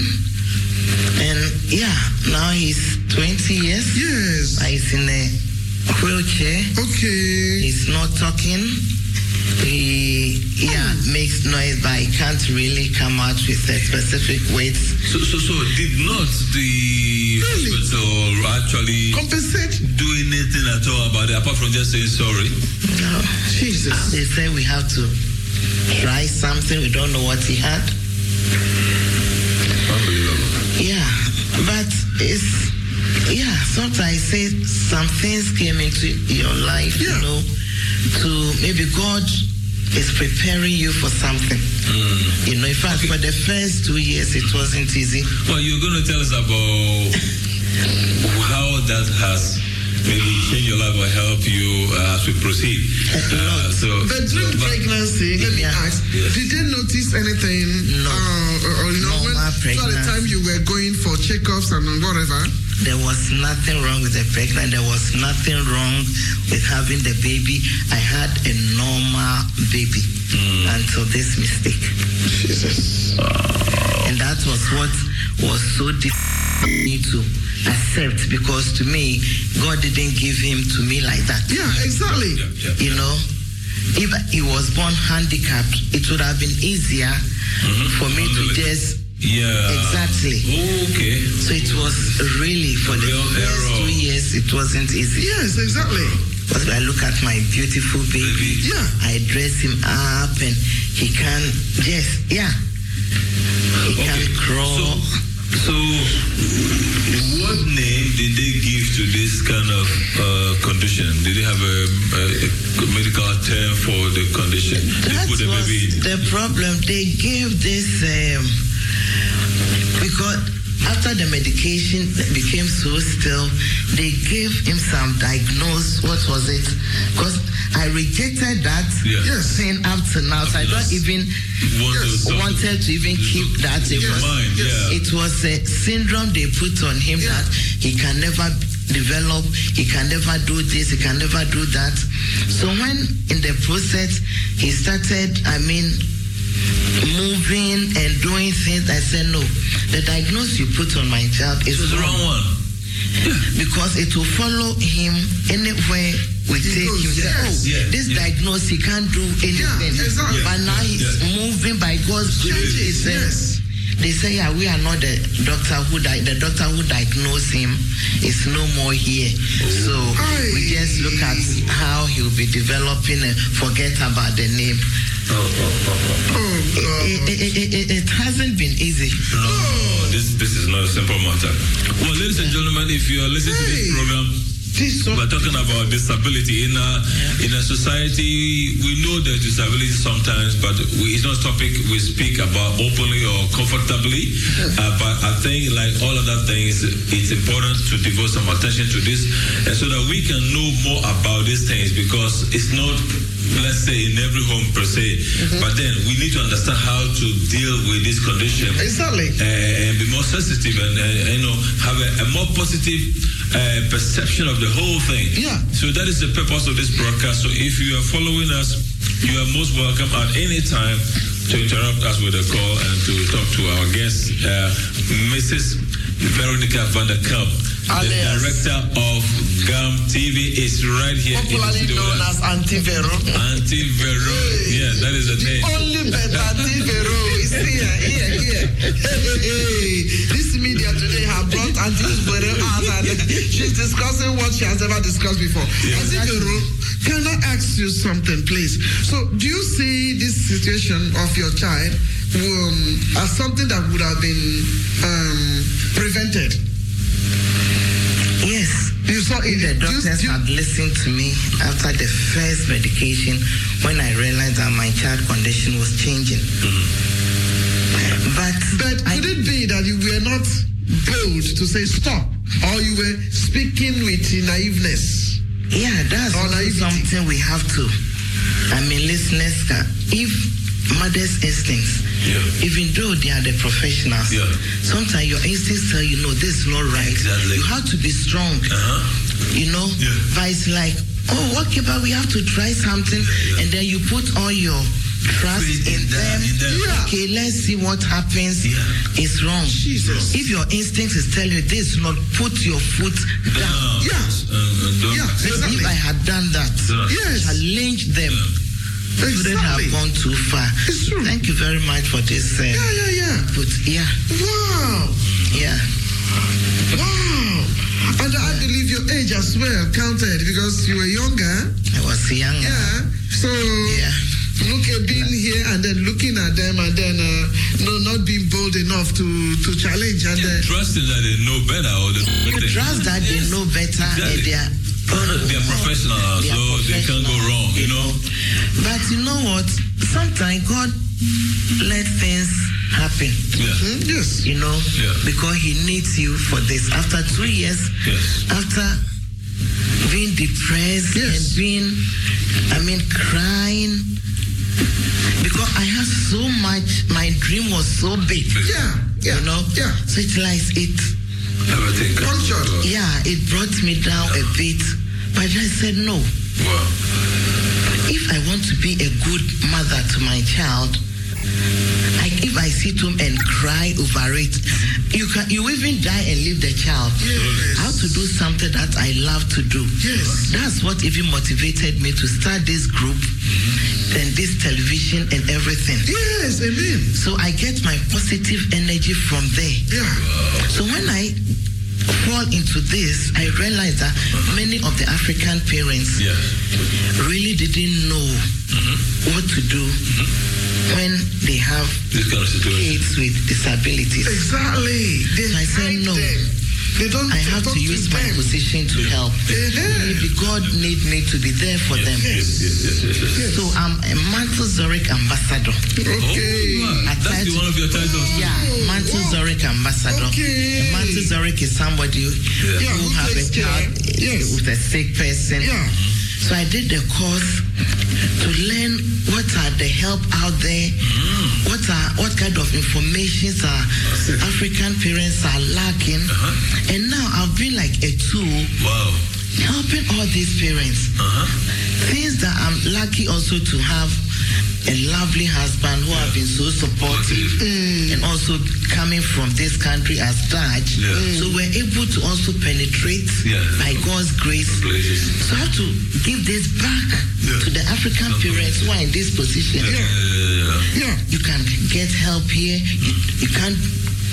And yeah, now he's 20 years. Yes. He's in a wheelchair. Okay. He's not talking. He yeah makes noise, but he can't really come out with a specific weight. So, so, so did not the hospital actually compensate, do anything at all about it apart from just saying sorry? No. Jesus. Um, they say we have to try something. We don't know what he had. Yeah, but it's yeah. Sometimes I say some things came into your life, you know, to maybe God is preparing you for something. Hmm. You know, in fact, for the first two years, it wasn't easy. Well, you're going to tell us about how that has maybe changed your life or help you uh, as we proceed. Uh, so, But during pregnancy, let me ask, did they notice anything? No. Uh, or, or, you know, when, so at the time you were going for checkups and whatever? There was nothing wrong with the pregnant. There was nothing wrong with having the baby. I had a normal baby until this mistake. Jesus. And that was what was so difficult for me to accept because to me, God didn't give him to me like that. Yeah, exactly. You know? if he was born handicapped, it would have been easier mm-hmm. for me to just Yeah. Exactly. Okay. So it was really for the Real first error. two years it wasn't easy. Yes, exactly. But I look at my beautiful baby. Yeah. I dress him up and he can just yeah. He can Okay. crawl. So, so what name did they give to this kind of uh, condition? Did they have a, a, a medical term for the condition? That the was the problem. They gave this um, because after the medication became so still, they gave him some diagnose. What was it? Because I rejected that Yeah. thing up to now. So I don't even Want wanted to even keep that. It was, mind, yeah. it was a syndrome they put on him that he can never develop, he can never do this, he can never do that. So when in the process he started, I mean, moving and doing things, I said no. The diagnosis you put on my child is It's the wrong one. *laughs* because it will follow him anywhere we take goes, him. Yes, oh, yes, this yes. diagnosis he can't do anything. exactly. But now he's yes. moving by God's grace. They Changes, yes. They say, yeah, we are not the doctor who di- the doctor who diagnosed him is no more here. So Aye. we just look at how he'll be developing and forget about the name. Oh, It, God. it, it, it, it, it hasn't been easy. No, this this is not a simple matter. Well, ladies and gentlemen, if you are listening to this program, This we're talking about disability in a in a society. We know there's disability sometimes, but we, it's not a topic we speak about openly or comfortably. Uh, but I think, like all other things, it's important to devote some attention to this, and so that we can know more about these things because it's not. Let's say in every home per se, but then we need to understand how to deal with this condition Exactly. uh, and be more sensitive and uh, you know have a, a more positive uh, perception of the whole thing. Yeah. So that is the purpose of this broadcast. So if you are following us, you are most welcome at any time to interrupt us with a call and to talk to our guest, uh, Mrs. Veronica van der Kamp, the director of GAM TV, is right here in the Popularly studio. known as Auntie Vero. Auntie Vero. Yeah, that is the name. Only better Auntie Vero is here, here, here. Hey, hey, hey. This media today have brought Auntie Vero out and she's discussing what she has never discussed before. Auntie Vero, can I ask you something, please? So, do you see this situation of your child um, as something that would have been um, prevented? Yes. You saw it. The you- doctors you- had listened to me after the first medication when I realized that my child condition was changing. Mm-hmm. But, But I, could it be that you were not bold to say stop, or you were speaking with naiveness? yeah, that's Or also naivety. something we have to. I mean, listeners, if mother's instincts, Yeah. even though they are the professionals, Yeah. sometimes your instincts tell you, no, this is not right. Exactly. You have to be strong. Uh-huh. you know Yeah. but it's like oh okay but we have to try something yeah. and then you put all your trust in, in them, them, in them. Yeah. okay let's see what happens Yeah. it's wrong Jesus. if your instinct is telling you this not put your foot down Down. Yeah. Uh, uh, Yeah, exactly. if i had done that Yeah. Yes. challenge them wouldn't have gone too far It's true. thank you very much for this uh, Yeah, yeah, yeah. but yeah Wow. yeah Wow. And I believe your age as well counted because you were younger. i was young Yeah. So yeah look at being here and then looking at them and then uh, no, not being bold enough to to challenge and uh, trusting that they know better or they trust that they know better Exactly. and they are They're professionals, They are so they can't go wrong, you know. But you know what? Sometimes God let things happen. Yeah. hmm, yes. You know, Yeah. because He needs you for this. After two years, Yes. after being depressed Yes. and being, I mean, crying, because I had so much. My dream was so big. Yeah. Yeah. You know. Yeah. So it's like it. Everything comes Punctured. to- Yeah, it brought me down a bit, but I said no. Wow. If I want to be a good mother to my child, I, if I sit home and cry over it, you can you even die and leave the child. How to do something that I love to do. Yes. That's what even motivated me to start this group and this television and everything. Yes, amen. So I get my positive energy from there. Yeah. So when I fall into this, I realized that many of the African parents Yeah. really didn't know what to do when they have kind of kids with disabilities. Exactly. They So I said no. them. They don't I have talk to use my them. position to help. Yeah. Maybe God need me to be there for them. Yes, yes, yes, yes, yes. So I'm a mantelzorg ambassador. Okay. Oh, I try that's to- one of your titles. Yeah, Mantle Zurich ambassador. Okay. A mantelzorg is somebody Yeah, who who have a takes care. child Yes. with a sick person. Yeah. So I did the course to learn what are the help out there, Mm. what are what kind of informations are African parents are lacking, Uh-huh. and now I've been like a tool Wow. Helping all these parents. Uh-huh. Things that I'm lucky also to have a lovely husband who have been so supportive and also coming from this country as Dutch. Yeah. So we're able to also penetrate Yeah. by God's grace. So I have to give this back Yeah. to the African parents who are in this position. Yeah. Yeah. You can get help here. You, you can't,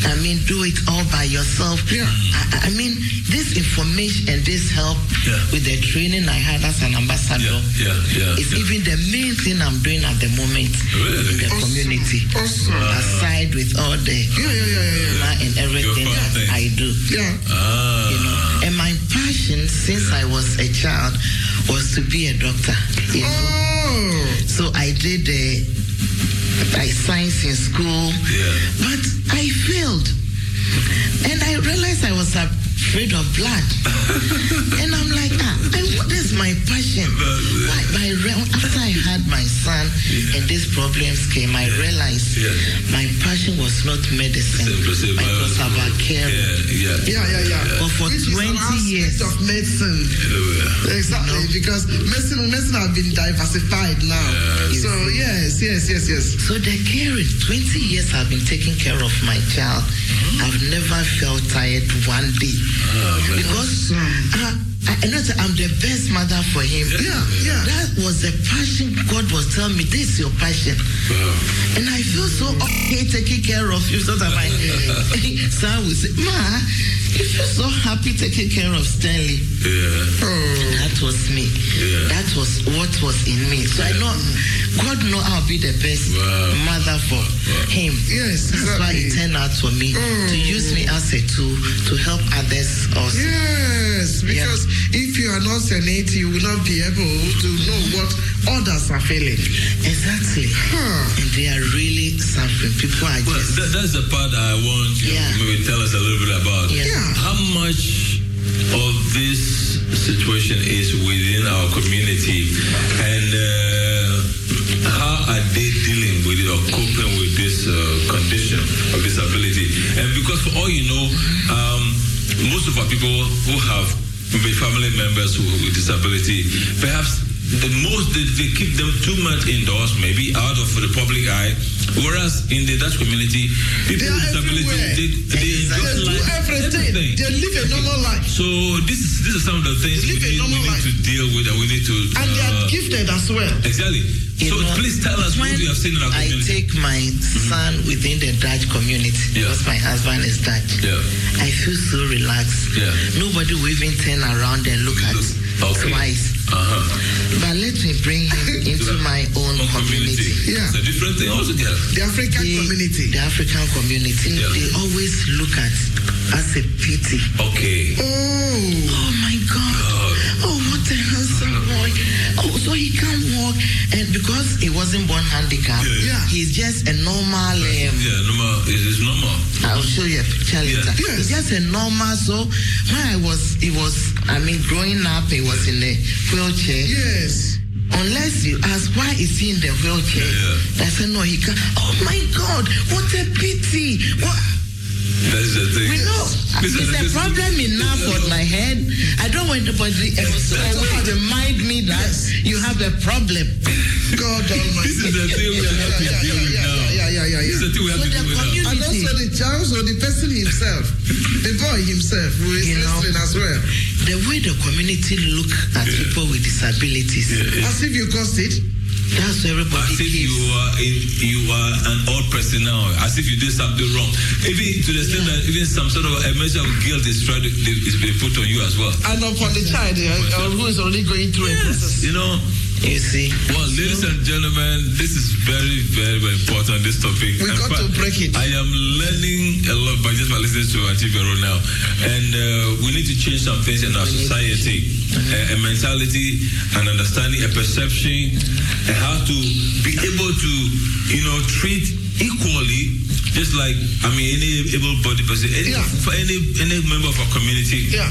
I mean, do it all by yourself. Yeah. I, I mean, this information and this help Yeah. with the training I had as an ambassador Yeah, yeah, yeah. is even the main thing I'm doing at the moment Really? in the Awesome. community. Awesome. Aside with all the Yeah, yeah, yeah, yeah, yeah. and everything that things. I do. Yeah. Ah. You know, and my passion since I was a child was to be a doctor. You know, Oh. so I did the I science in school, Yeah. but I failed, and I realized I was afraid of blood, and I'm like, ah, I, this is my passion. Why, my, re- after I had my son and these problems came, I realized Yeah. my passion was not medicine, Simple, simple. it was about caring. Yeah, yeah. Yeah, yeah, yeah. But for Which is an 20 aspect years. of medicine. Exactly, because medicine, medicine have been diversified now. so yes, yes, yes, yes. So the caring, 20 years I've been taking care of my child. I've never felt tired one day. Because uh, I, I know I'm the best mother for him. Yeah, yeah. That was the passion God was telling me, this is your passion. Wow. And I feel so okay taking care of you *laughs* so that my son will say, Ma, you feel so happy taking care of Stanley. Yeah. Oh, that was me. Yeah. That was what was in me. So I know God know I'll be the best Wow. mother for him. Yes, That's why exactly. it turned out for me to oh. use me as a tool to help others also. Yes, because if you are not senate, you will not be able to know what others are feeling. Exactly. Huh. And they are really suffering. People are Well, just that, that's the part I want you Yeah. to maybe tell us a little bit about. Yeah. Yeah. How much of this situation is within our community and uh, how are they dealing with it or coping with this uh, condition of disability? And because for all you know, um, most of our people who have maybe family members with disability, perhaps the most they, they keep them too much indoors, maybe out of the public eye. Whereas in the Dutch community, people with are disability everywhere. they, they enjoy They do life, everything. They live a normal life. So this is this is some of the things we Live need, we need to deal with and we need to And they are uh, gifted as well. exactly. You so know, please tell us what when you have seen in our I take my son within the Dutch community Yeah. because my husband is Dutch. Yeah. I feel so relaxed. Yeah. Nobody will even turn around and look at Okay. twice. Uh-huh. But let me bring him *laughs* into my own Own community. Yeah. It's a different thing altogether. The African They- community. The African community. Yeah. They always look at as a pity. Okay. Oh. Oh my God. Oh, what a handsome boy. Oh, so he can't walk. And because he wasn't born handicapped, Yeah. he's just a normal. Um, Yeah, normal. It is normal. I'll show you a picture Yeah. later. Yes. It's just a normal. So when I was, he was, I mean, growing up, he was in a wheelchair. Yes. Unless you ask why is he in the wheelchair, Yeah. I said no, he can't. Oh my God, what a pity! What? That is the thing. We know Listen, it's a listen. problem enough on my head. I don't want anybody else to always remind me that you have a problem. God Almighty. *laughs* This is the thing we have to deal with yeah, now. yeah, yeah, yeah, yeah. This is the thing we have So to the do with now. And also the child, or the person himself, the boy himself, who is You know. as well. The way the community look at people with disabilities, As if you caused it. That's everybody As if you are you are an old person now, as if you did something wrong. Even to the extent that even some sort of a measure of guilt is tried to, is being put on you as well. And upon the child uh, who is already going through a process. You know, You see, well, ladies and gentlemen, this is very, very, very important. This topic. We got to break it. I am learning a lot by just by listening to Auntie Vero now, and uh, we need to change some things in our society, a, a mentality, an understanding, a perception, and how to be able to, you know, treat equally. Just like I mean, any able-bodied person, any, Yeah. for any any member of our community, Yeah.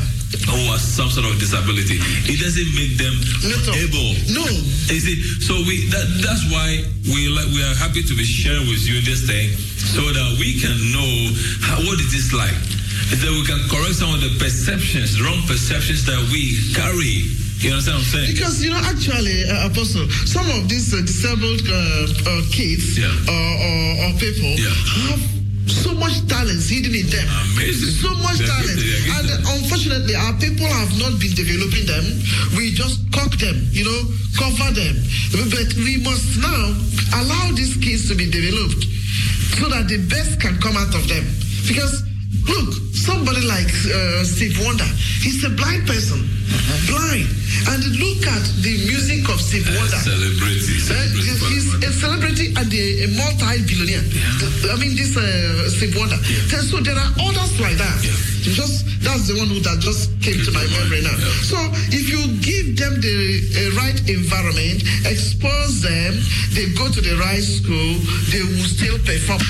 Who has some sort of disability, it doesn't make them Little. able. No. You see, so we that, that's why we like we are happy to be sharing with you this thing, so that we can know how, what it is like, and then we can correct some of the perceptions, wrong perceptions that we carry. You understand what I'm saying? Because, you know, actually, uh, Apostle, some of these uh, disabled uh, uh, kids Yeah. or, or, or people Yeah. have so much talents hidden in them. Amazing. So much talent. And unfortunately, our people have not been developing them. We just cock them, you know, cover them. But we must now allow these kids to be developed so that the best can come out of them. Because, look, somebody like uh, Steve Wonder, he's a blind person. Blind. And look at the music of Steve Uh, Wonder. celebrity, Uh, celebrity he's, a celebrity and a, a multi-billionaire. I mean, this uh, Steve Wonder. Then So there are others like that. Just that's the one who that just came to my memory now. So if you give them the uh, right environment, expose them, they go to the right school, they will still perform.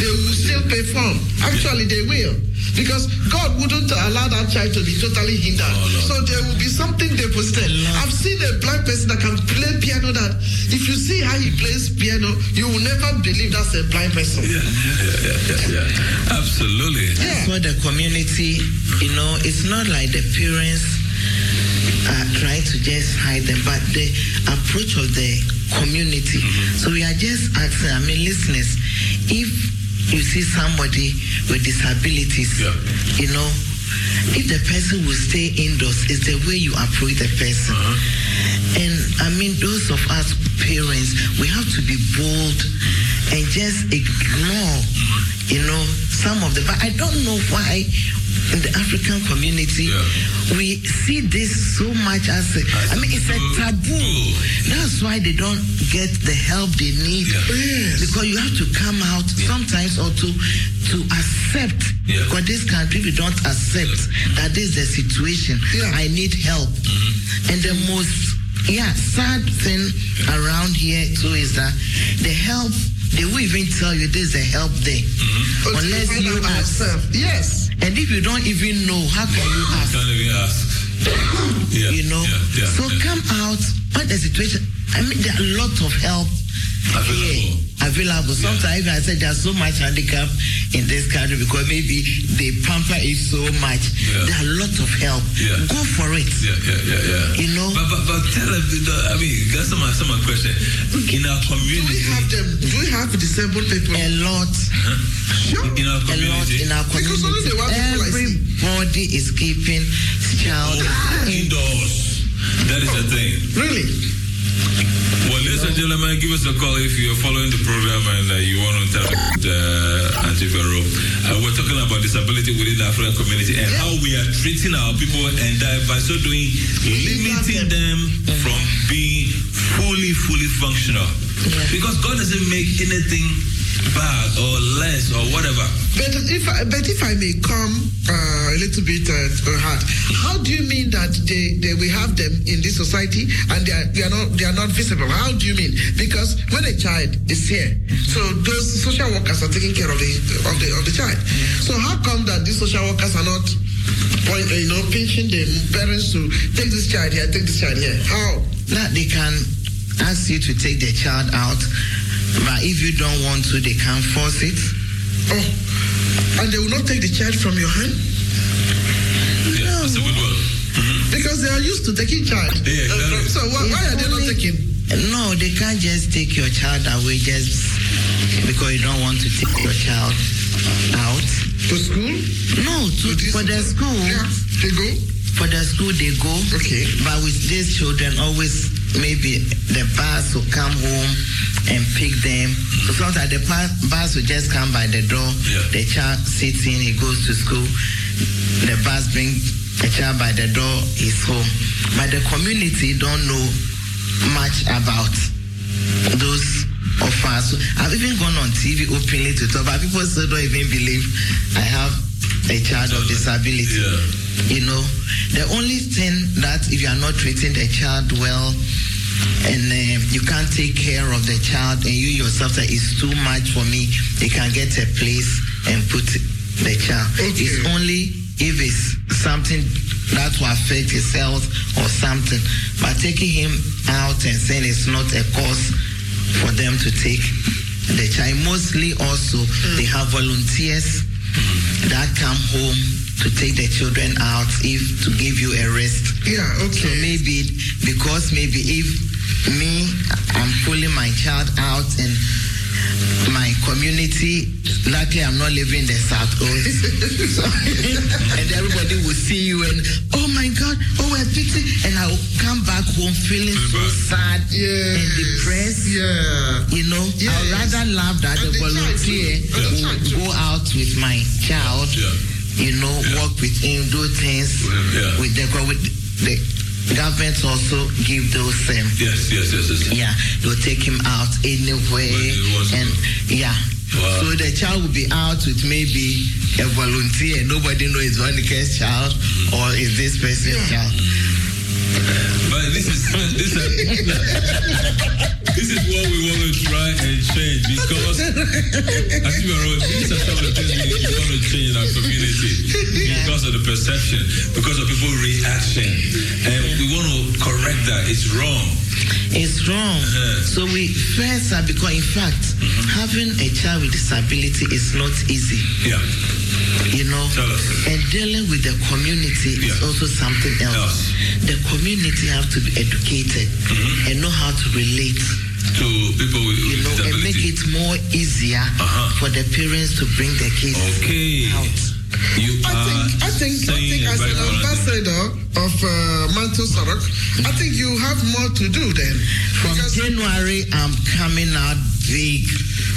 They will still perform. Actually, they will. Because God wouldn't allow that child to be totally hindered. Oh, so there will be something deposited. I've seen a blind person that can play piano that if you see how he plays piano, you will never believe that's a blind person. Yeah, yeah, yeah, yeah, yeah. Absolutely. That's what the community, you know, it's not like the parents uh, are trying to just hide them, but the approach of the community. Mm-hmm. So we are just asking, I mean, listeners, if you see somebody with disabilities, Yeah. you know, if the person will stay indoors, it's the way you approach the person. Uh-huh. And I mean, those of us parents, we have to be bold and just ignore, mm-hmm. you know, some of the. But I don't know why in the African community Yeah. we see this so much as. A, As I mean, it's a taboo. taboo. That's why they don't get the help they need Yeah. because you have to come out sometimes or to to accept. Yeah. Because this country we don't accept that this is the situation. Yeah. I need help. Mm-hmm. And the most yeah sad thing around here too is that the help they will even tell you this is the help there mm-hmm. Until unless you out ask. yourself. Yes. And if you don't even know, how can you ask? Can't even ask. Yeah, *laughs* you know. Yeah, yeah, so come out. What the situation? I mean, there are a lot of help Available. here available. Sometimes I said there's so much handicap in this country because maybe they pamper it so much. Yeah. There are a lot of help. Yeah. Go for it. Yeah, yeah, yeah, yeah. You know? But but, but tell us, the, I mean, that's some some question. In our community, Do we community, have them? Do we have disabled people? A lot, Sure. in our a lot community, in our community. Because only community. the one. Everybody is keeping child in indoors. That is the thing. Really? Well, ladies and gentlemen, give us a call if you're following the program and uh, you want to interact with uh, Auntie Vero. Uh, we're talking about disability within the African community and how we are treating our people and that by so doing, limiting them from being fully, fully functional. Because God doesn't make anything bad or less or whatever. But if I, but if I may come uh, a little bit uh, hard, how do you mean that they, they we have them in this society and they are, they are not they are not visible? How do you mean? Because when a child is here, so those social workers are taking care of the of the of the child. So how come that these social workers are not point, you know pinching the parents to take this child here, take this child here? How? that they can ask you to take the child out, but if you don't want to, they can't force it. Oh, and they will not take the child from your hand Yeah, that's a good one. because they are used to taking child. Yeah, exactly. Uh, so why, why are they not taking? No, they can't just take your child away just because you don't want to take your child out. To school? No, to, for the school. Yeah, they go. For the school, they go. Okay. But with these children, always maybe the bus will come home and pick them. So sometimes the bus will just come by the door. The child sits in, he goes to school. The bus brings the child by the door, he's home. But the community don't know much about those of us. I've even gone on TV openly to talk, but people still don't even believe I have a child of disability. You know, the only thing that if you are not treating the child well and uh, you can't take care of the child and you yourself say it's too much for me, you can get a place and put the child. It's only if it's something that will affect his health or something. But taking him out and saying it's not a cause for them to take the child. Mostly also they have volunteers that come home to take the children out if to give you a rest. Yeah, okay. So maybe because maybe if me I'm pulling my child out and my community luckily I'm not living in the south coast. So, *laughs* and everybody will see you and oh my god oh we're pity and I'll come back home feeling so sad and depressed. Yeah. You know I'd rather love that the volunteer will go out with my child you know work with him do things with the with the government also give those um, Yes, yes, yes, yes. yeah they'll take him out anywhere and yeah. So the child will be out with maybe a volunteer. Nobody knows it's Monica's child or is this person's child. But this is this is *laughs* this is what we want to try and change because *laughs* as you are these are some of the things we, we want to change in our community because of the perception, because of people's reaction, and we want to correct that. It's wrong. It's wrong. Uh-huh. So we first are because in fact mm-hmm. having a child with disability is not easy. Yeah. You know, and dealing with the community is also something else. The community have to be educated mm-hmm. and know how to relate to people with, you know, and make it more easier for the parents to bring their kids Okay. out. You I think, I think, I think as an ambassador of uh, mantelzorg, I think you have more to do then. From January, I'm coming out big.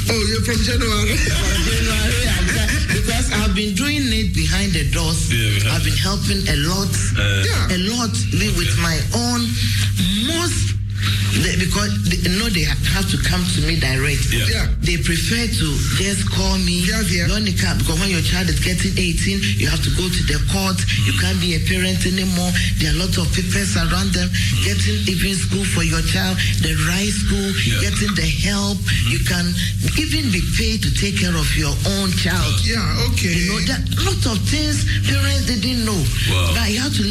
Oh, you're from January? from January, I'm *laughs* co- because I've been doing it behind the doors. I've been helping a lot, a lot even with my own most. They, because they know they have to come to me direct. Yeah. Yeah. They prefer to just call me. Yeah, yeah. Yonika, because when your child is getting 18, you have to go to the court. You can't be a parent anymore. There are a lot of papers around them. Getting even school for your child, the right school, yeah. getting the help. You can even be paid to take care of your own child. Yeah, okay. You know, that a lot of things parents they didn't know. Wow. That you have to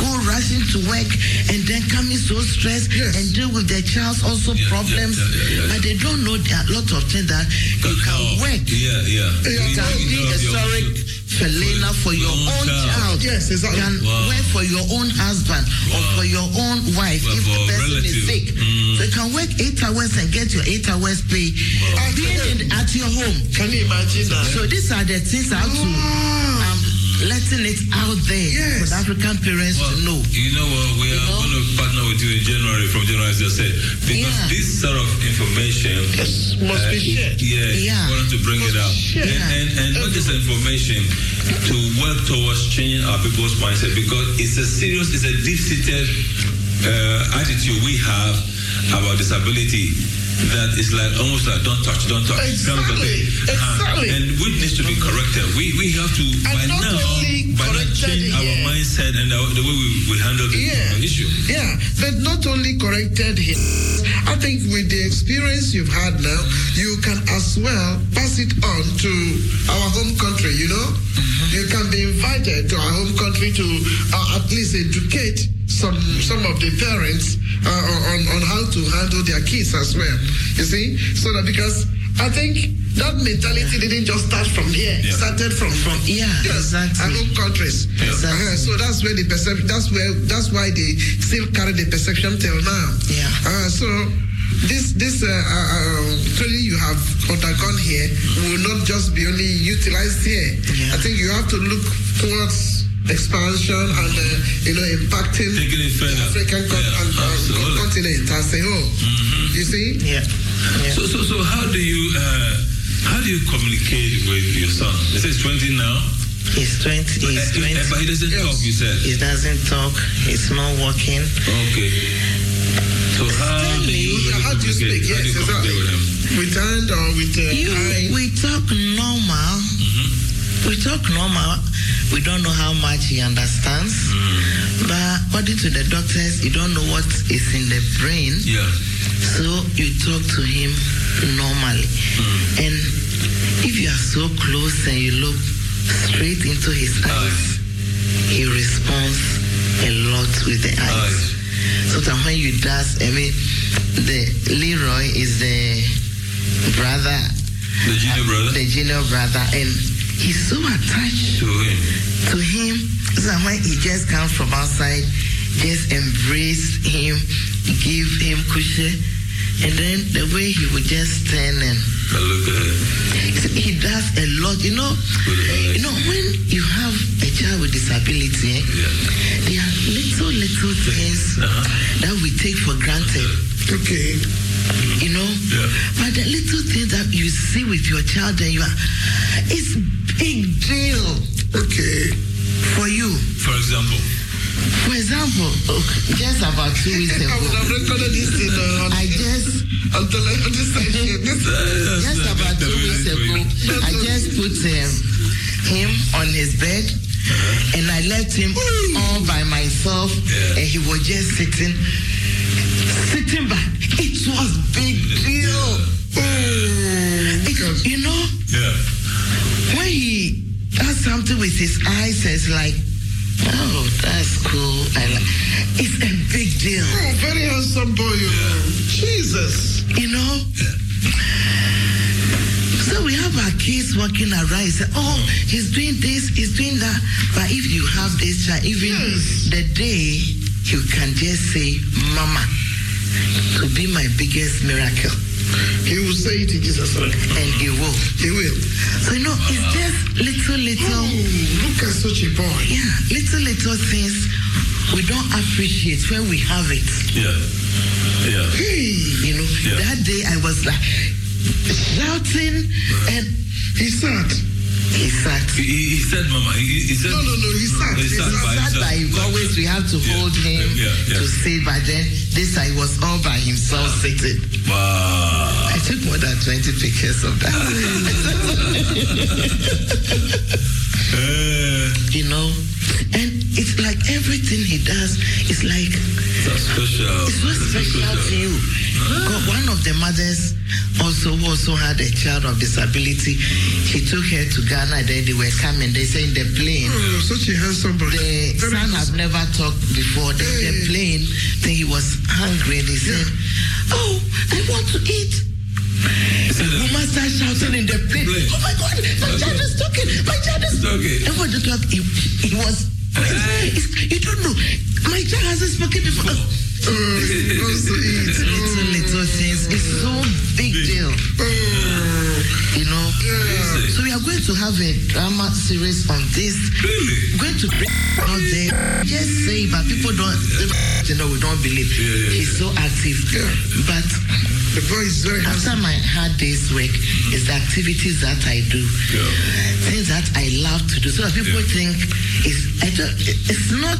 go rushing to work and then coming so stressed and deal with their child's also problems. But they don't know there are a lot of things that you can work. Yeah, yeah. You can be a sorry Felina for your own child. Yes, exactly. You can Wow. work for your own husband or for your own wife Well, if the for person relative. is sick. So you can work eight hours and get your eight hours pay. Being in, at your home. Can you imagine that? So these are the things how to um, letting it out there for the African parents to know. You know what? We are going to partner with you in January, from January, as I said, because this sort of information must be is- shared. Yeah, it's Yeah. important to bring it out, shared. and, and and not just information to work towards changing our people's mindset because it's a serious, it's a deep-seated uh, attitude we have about disability. That is like almost like don't touch, don't touch. Kind of a thing. Uh-huh. exactly. And we need to be corrected. We we have to by not now by now change our yeah. mindset and the, the way we, we handle the Yeah. issue. Yeah, but not only corrected him. I think with the experience you've had now, you can as well pass it on to our home country, you know? You can be invited to our home country to uh, at least educate some some of the parents uh, on, on how to handle their kids as well. You see? So that because I think that mentality didn't just start from here. It started from from yeah, exactly. our home countries. Uh-huh. So that's where the perception. That's where. That's why they still carry the perception till now. Yeah. Uh, so this this uh, uh, uh, training you have undergone here will not just be only utilized here. Yeah. I think you have to look towards expansion and uh, you know impacting Taking the African con- Yeah, and, uh, absolutely. continent as a whole. You see? Yeah. So, so, so how do you uh, how do you communicate with your son? He says 20 now. He's 20. He's Uh, 20. But he doesn't talk. You said. He doesn't talk. He's not walking. Okay. So how do you Yeah, how do you speak? How do you Yes, communicate with him? With hand or with uh, You, eye? we talk normal. We talk normal. We don't know how much he understands. Mm. But according to the doctors, you don't know what is in the brain. Yeah. So you talk to him normally. Mm. And if you are so close and you look straight into his eyes, he responds a lot with the eyes. So that when you does, I mean, the Leroy is the brother, The junior brother. the junior brother, and he's so attached To him. to him. So that when he just comes from outside, just embrace him, give him cushion, and then the way he would just turn and I look at it. he does a lot. You know, you know when you have a child with disability, eh, there are little little things that we take for granted. Okay. You know, but the little things that you see with your child, and you are, it's big deal. Okay. For you. For example. For example, okay, just about two weeks ago, *laughs* I would have recorded this in I just the on this. Just about two weeks ago, I just put um, him on his bed and I left him all by myself and he was just sitting, sitting back. It was big deal. It- you know, Yeah. When he does something with his eyes, it's like, oh, that's cool. I like, it's a big deal. Oh, very handsome boy, you know. Jesus. You know? So we have our kids walking around. You say, oh, he's doing this, he's doing that. But if you have this child, even the day you can just say, Mama, to be my biggest miracle. He will say it in Jesus' name. And he will. He will. So, you know, it's just little, little. Oh, look at such a boy. Yeah, little, little things we don't appreciate when we have it. Yeah. Yeah. You know, that day I was like shouting uh-huh. and he sat. He sat. He, he he said, Mama. He, he said. No, no, no. He sat. He sat by That himself. by always we have to hold him yeah, yeah. to sit, but then this I was all by himself sitting. Wow. I took more than 20 pictures of that. Eh. you know? And it's like everything he does is like That's special. it's so special to you. God, One of the mothers also also had a child of disability. She took her to Ghana. Then they were coming. They say in the plane. Oh, such a handsome boy. The son had never talked before. Then the plane, then he was hungry and he said, Oh, I want to eat. The woman started shouting in the plane. Oh my God, my child is talking. My child is talking. I want to talk. He, he was. It's- you don't know. My child hasn't spoken before. Little, little things. It's so big deal. You know? So we are going to have a drama series on this. We're going to bring out there. Just say, but people don't, you know, we don't believe. He's so active. But the boy is very after my hard day's work, is the activities that I do. Things that I love to do. So that people think it's, I don't, it's not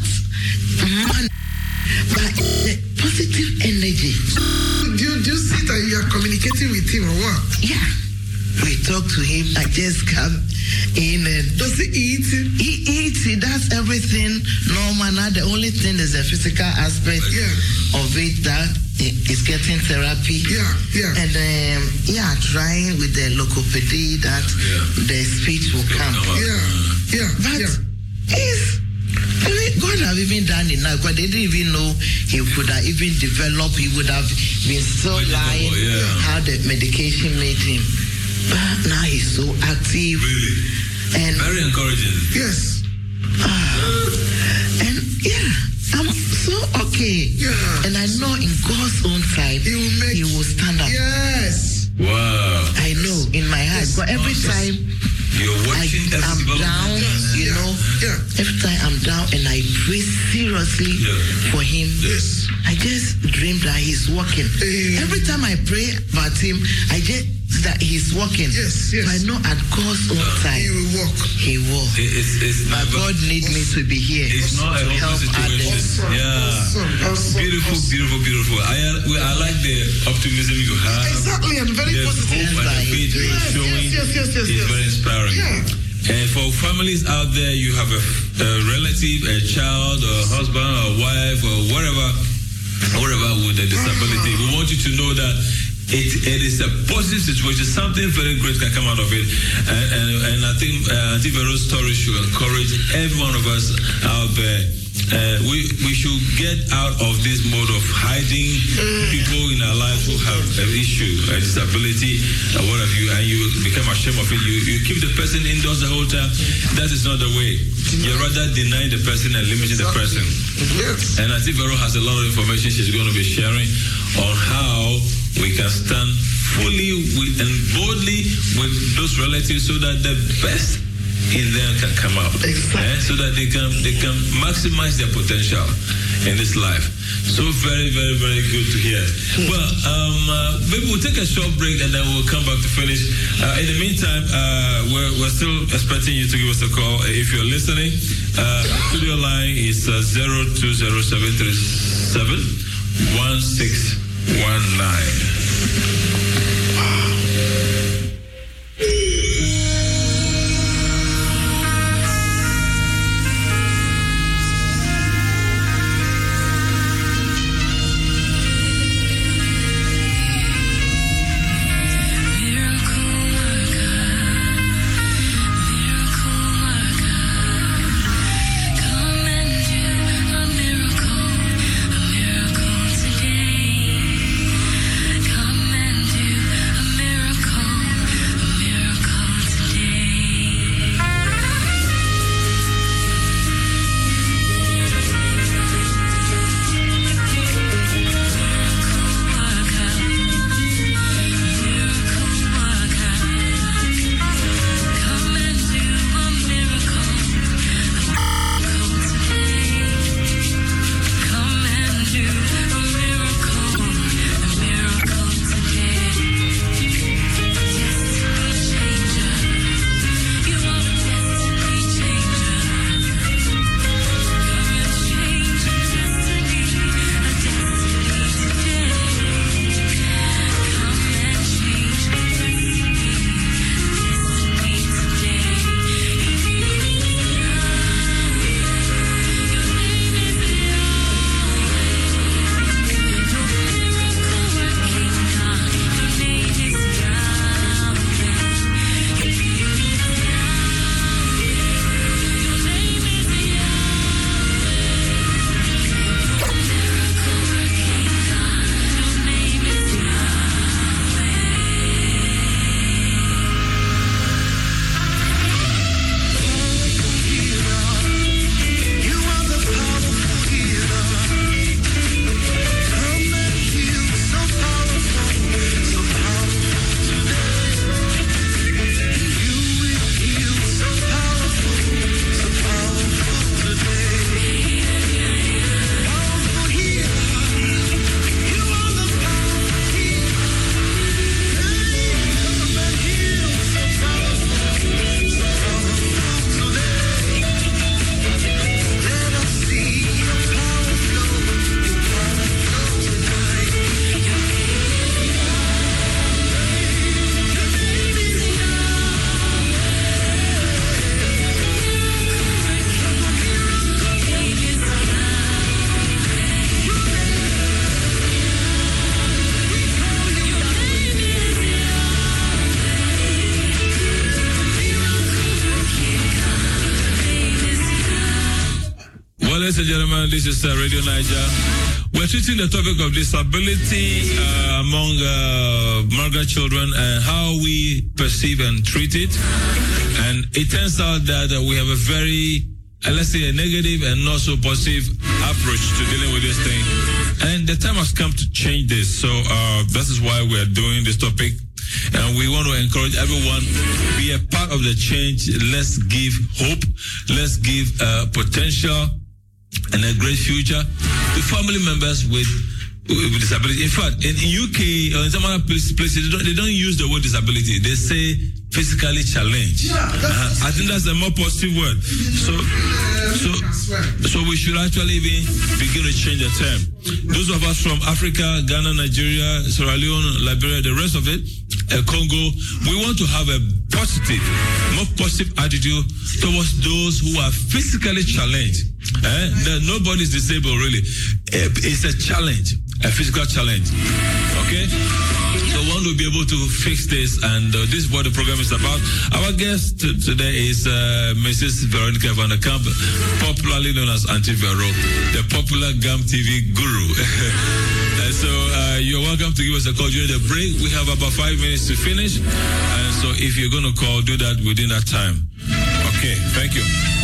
money, but the positive energy. Do you, do you see that you are communicating with him or what? Yeah. We talk to him. I just come in and does he eat? He eats. He does everything normal. Now the only thing is the physical aspect yeah. of it that he is getting therapy. Yeah, yeah. And um, yeah, trying with the logopedy that the speech will come. Yeah, yeah, But yeah. he's I mean, God have even done it now because they didn't even know he would have even developed, he would have been so oh, lying yeah. how the medication made him. But now he's so active. Really? And Very encouraging. Yes. Uh, and yeah, I'm so okay. Yeah. And I know in God's own time, he will, make, he will stand up. Yes. Wow. I know in my heart. Yes. But every oh, yes. time you're I, watching every I'm down, you know, every time I'm down and I pray seriously for him, I just dream that he's walking. Every time I pray about him, I just that he's walking. Yes, yes. So I know at God's own time, he will walk. He will. It's, it's but God needs me to be here It's not a to help hopeless situation. others. Yeah. beautiful, beautiful, beautiful. I, uh, I like the optimism you have. Exactly, and very the positive. hope and the faith you're Yes, yes, yes, yes, is yes. very inspiring. And for families out there, you have a, a relative, a child, a husband, a wife, or whatever, whatever with a disability. We want you to know that it, it is a positive situation. Something very great can come out of it. And, and, and I think uh, Auntie Vero's story should encourage every one of us out there. Uh, we, we should get out of this mode of hiding people in our lives who have an issue, a disability, or what have you, and you become ashamed of it. You, you keep the person indoors the whole time. That is not the way. You rather deny the person and limiting the person. And I think Vero has a lot of information she's going to be sharing on how we can stand fully with, and boldly with those relatives so that the best in them can come out, eh, so that they can they can maximize their potential in this life. So very very very good to hear. Well, um, uh, maybe we'll take a short break and then we'll come back to finish. Uh, in the meantime, uh, we're, we're still expecting you to give us a call if you're listening. Uh, the studio line is uh, zero two zero seven three seven one six one nine. Radio Naija. We're treating the topic of disability uh, among uh, children and how we perceive and treat it. And it turns out that uh, we have a very, uh, let's say, a negative and not so positive approach to dealing with this thing. And the time has come to change this. So uh, is why we are doing this topic. And we want to encourage everyone to be a part of the change. Let's give hope. Let's give potential and a great future to family members with with disability. In fact, in, in UK or in some other places, places they, don't, they don't use the word disability. They say physically challenged. Uh-huh. I think that's a more positive word. So, so, so we should actually even begin to change the term. Those of us from Africa, Ghana, Nigeria, Sierra Leone, Liberia, the rest of it, uh, Congo, we want to have a positive, more positive attitude towards those who are physically challenged. Eh? That nobody is disabled really. Eh, It's a challenge, a physical challenge. Okay? So one will be able to fix this, and uh, this is what the program is about. Our guest today is uh, Mrs. Veronica Van der Kamp, popularly known as Auntie Vero, the popular GAM TV guru. *laughs* so uh, you're welcome to give us a call during the break. We have about five minutes to finish, and so if you're going to call, do that within that time. Okay, thank you.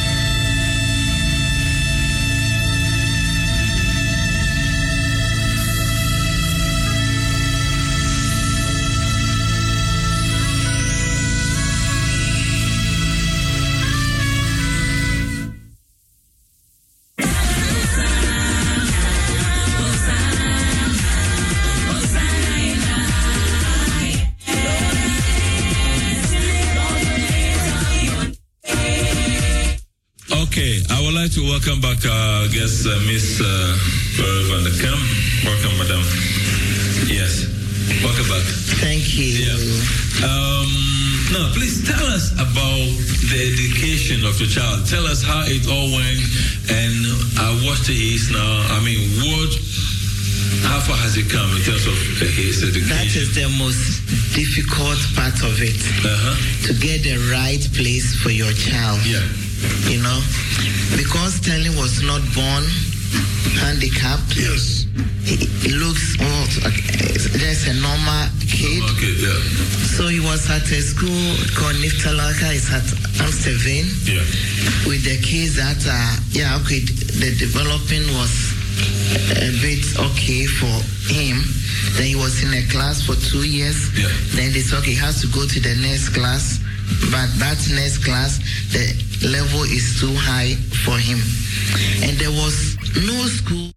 Like to welcome back our guest, uh, Miss uh, Van der Kamp. Welcome, madam. Yes, welcome back. Thank you. Yeah. Um, now, please tell us about the education of your child. Tell us how it all went and uh, what he is now. I mean, what, how far has it come in terms of uh, his education? That is the most difficult part of it. Uh-huh. To get the right place for your child. Yeah. You know, because Stanley was not born handicapped. Yes. He, he looks oh, eh, just a normal kid. Okay, yeah. So he was at a school called Niftalaka. It's at Amsterdam. Yeah. With the kids that are, yeah, okay, the developing was a bit okay for him. Then he was in a class for two years. Yeah. Then they said, okay, he has to go to the next class. But that next class, the level is too high for him. And there was no school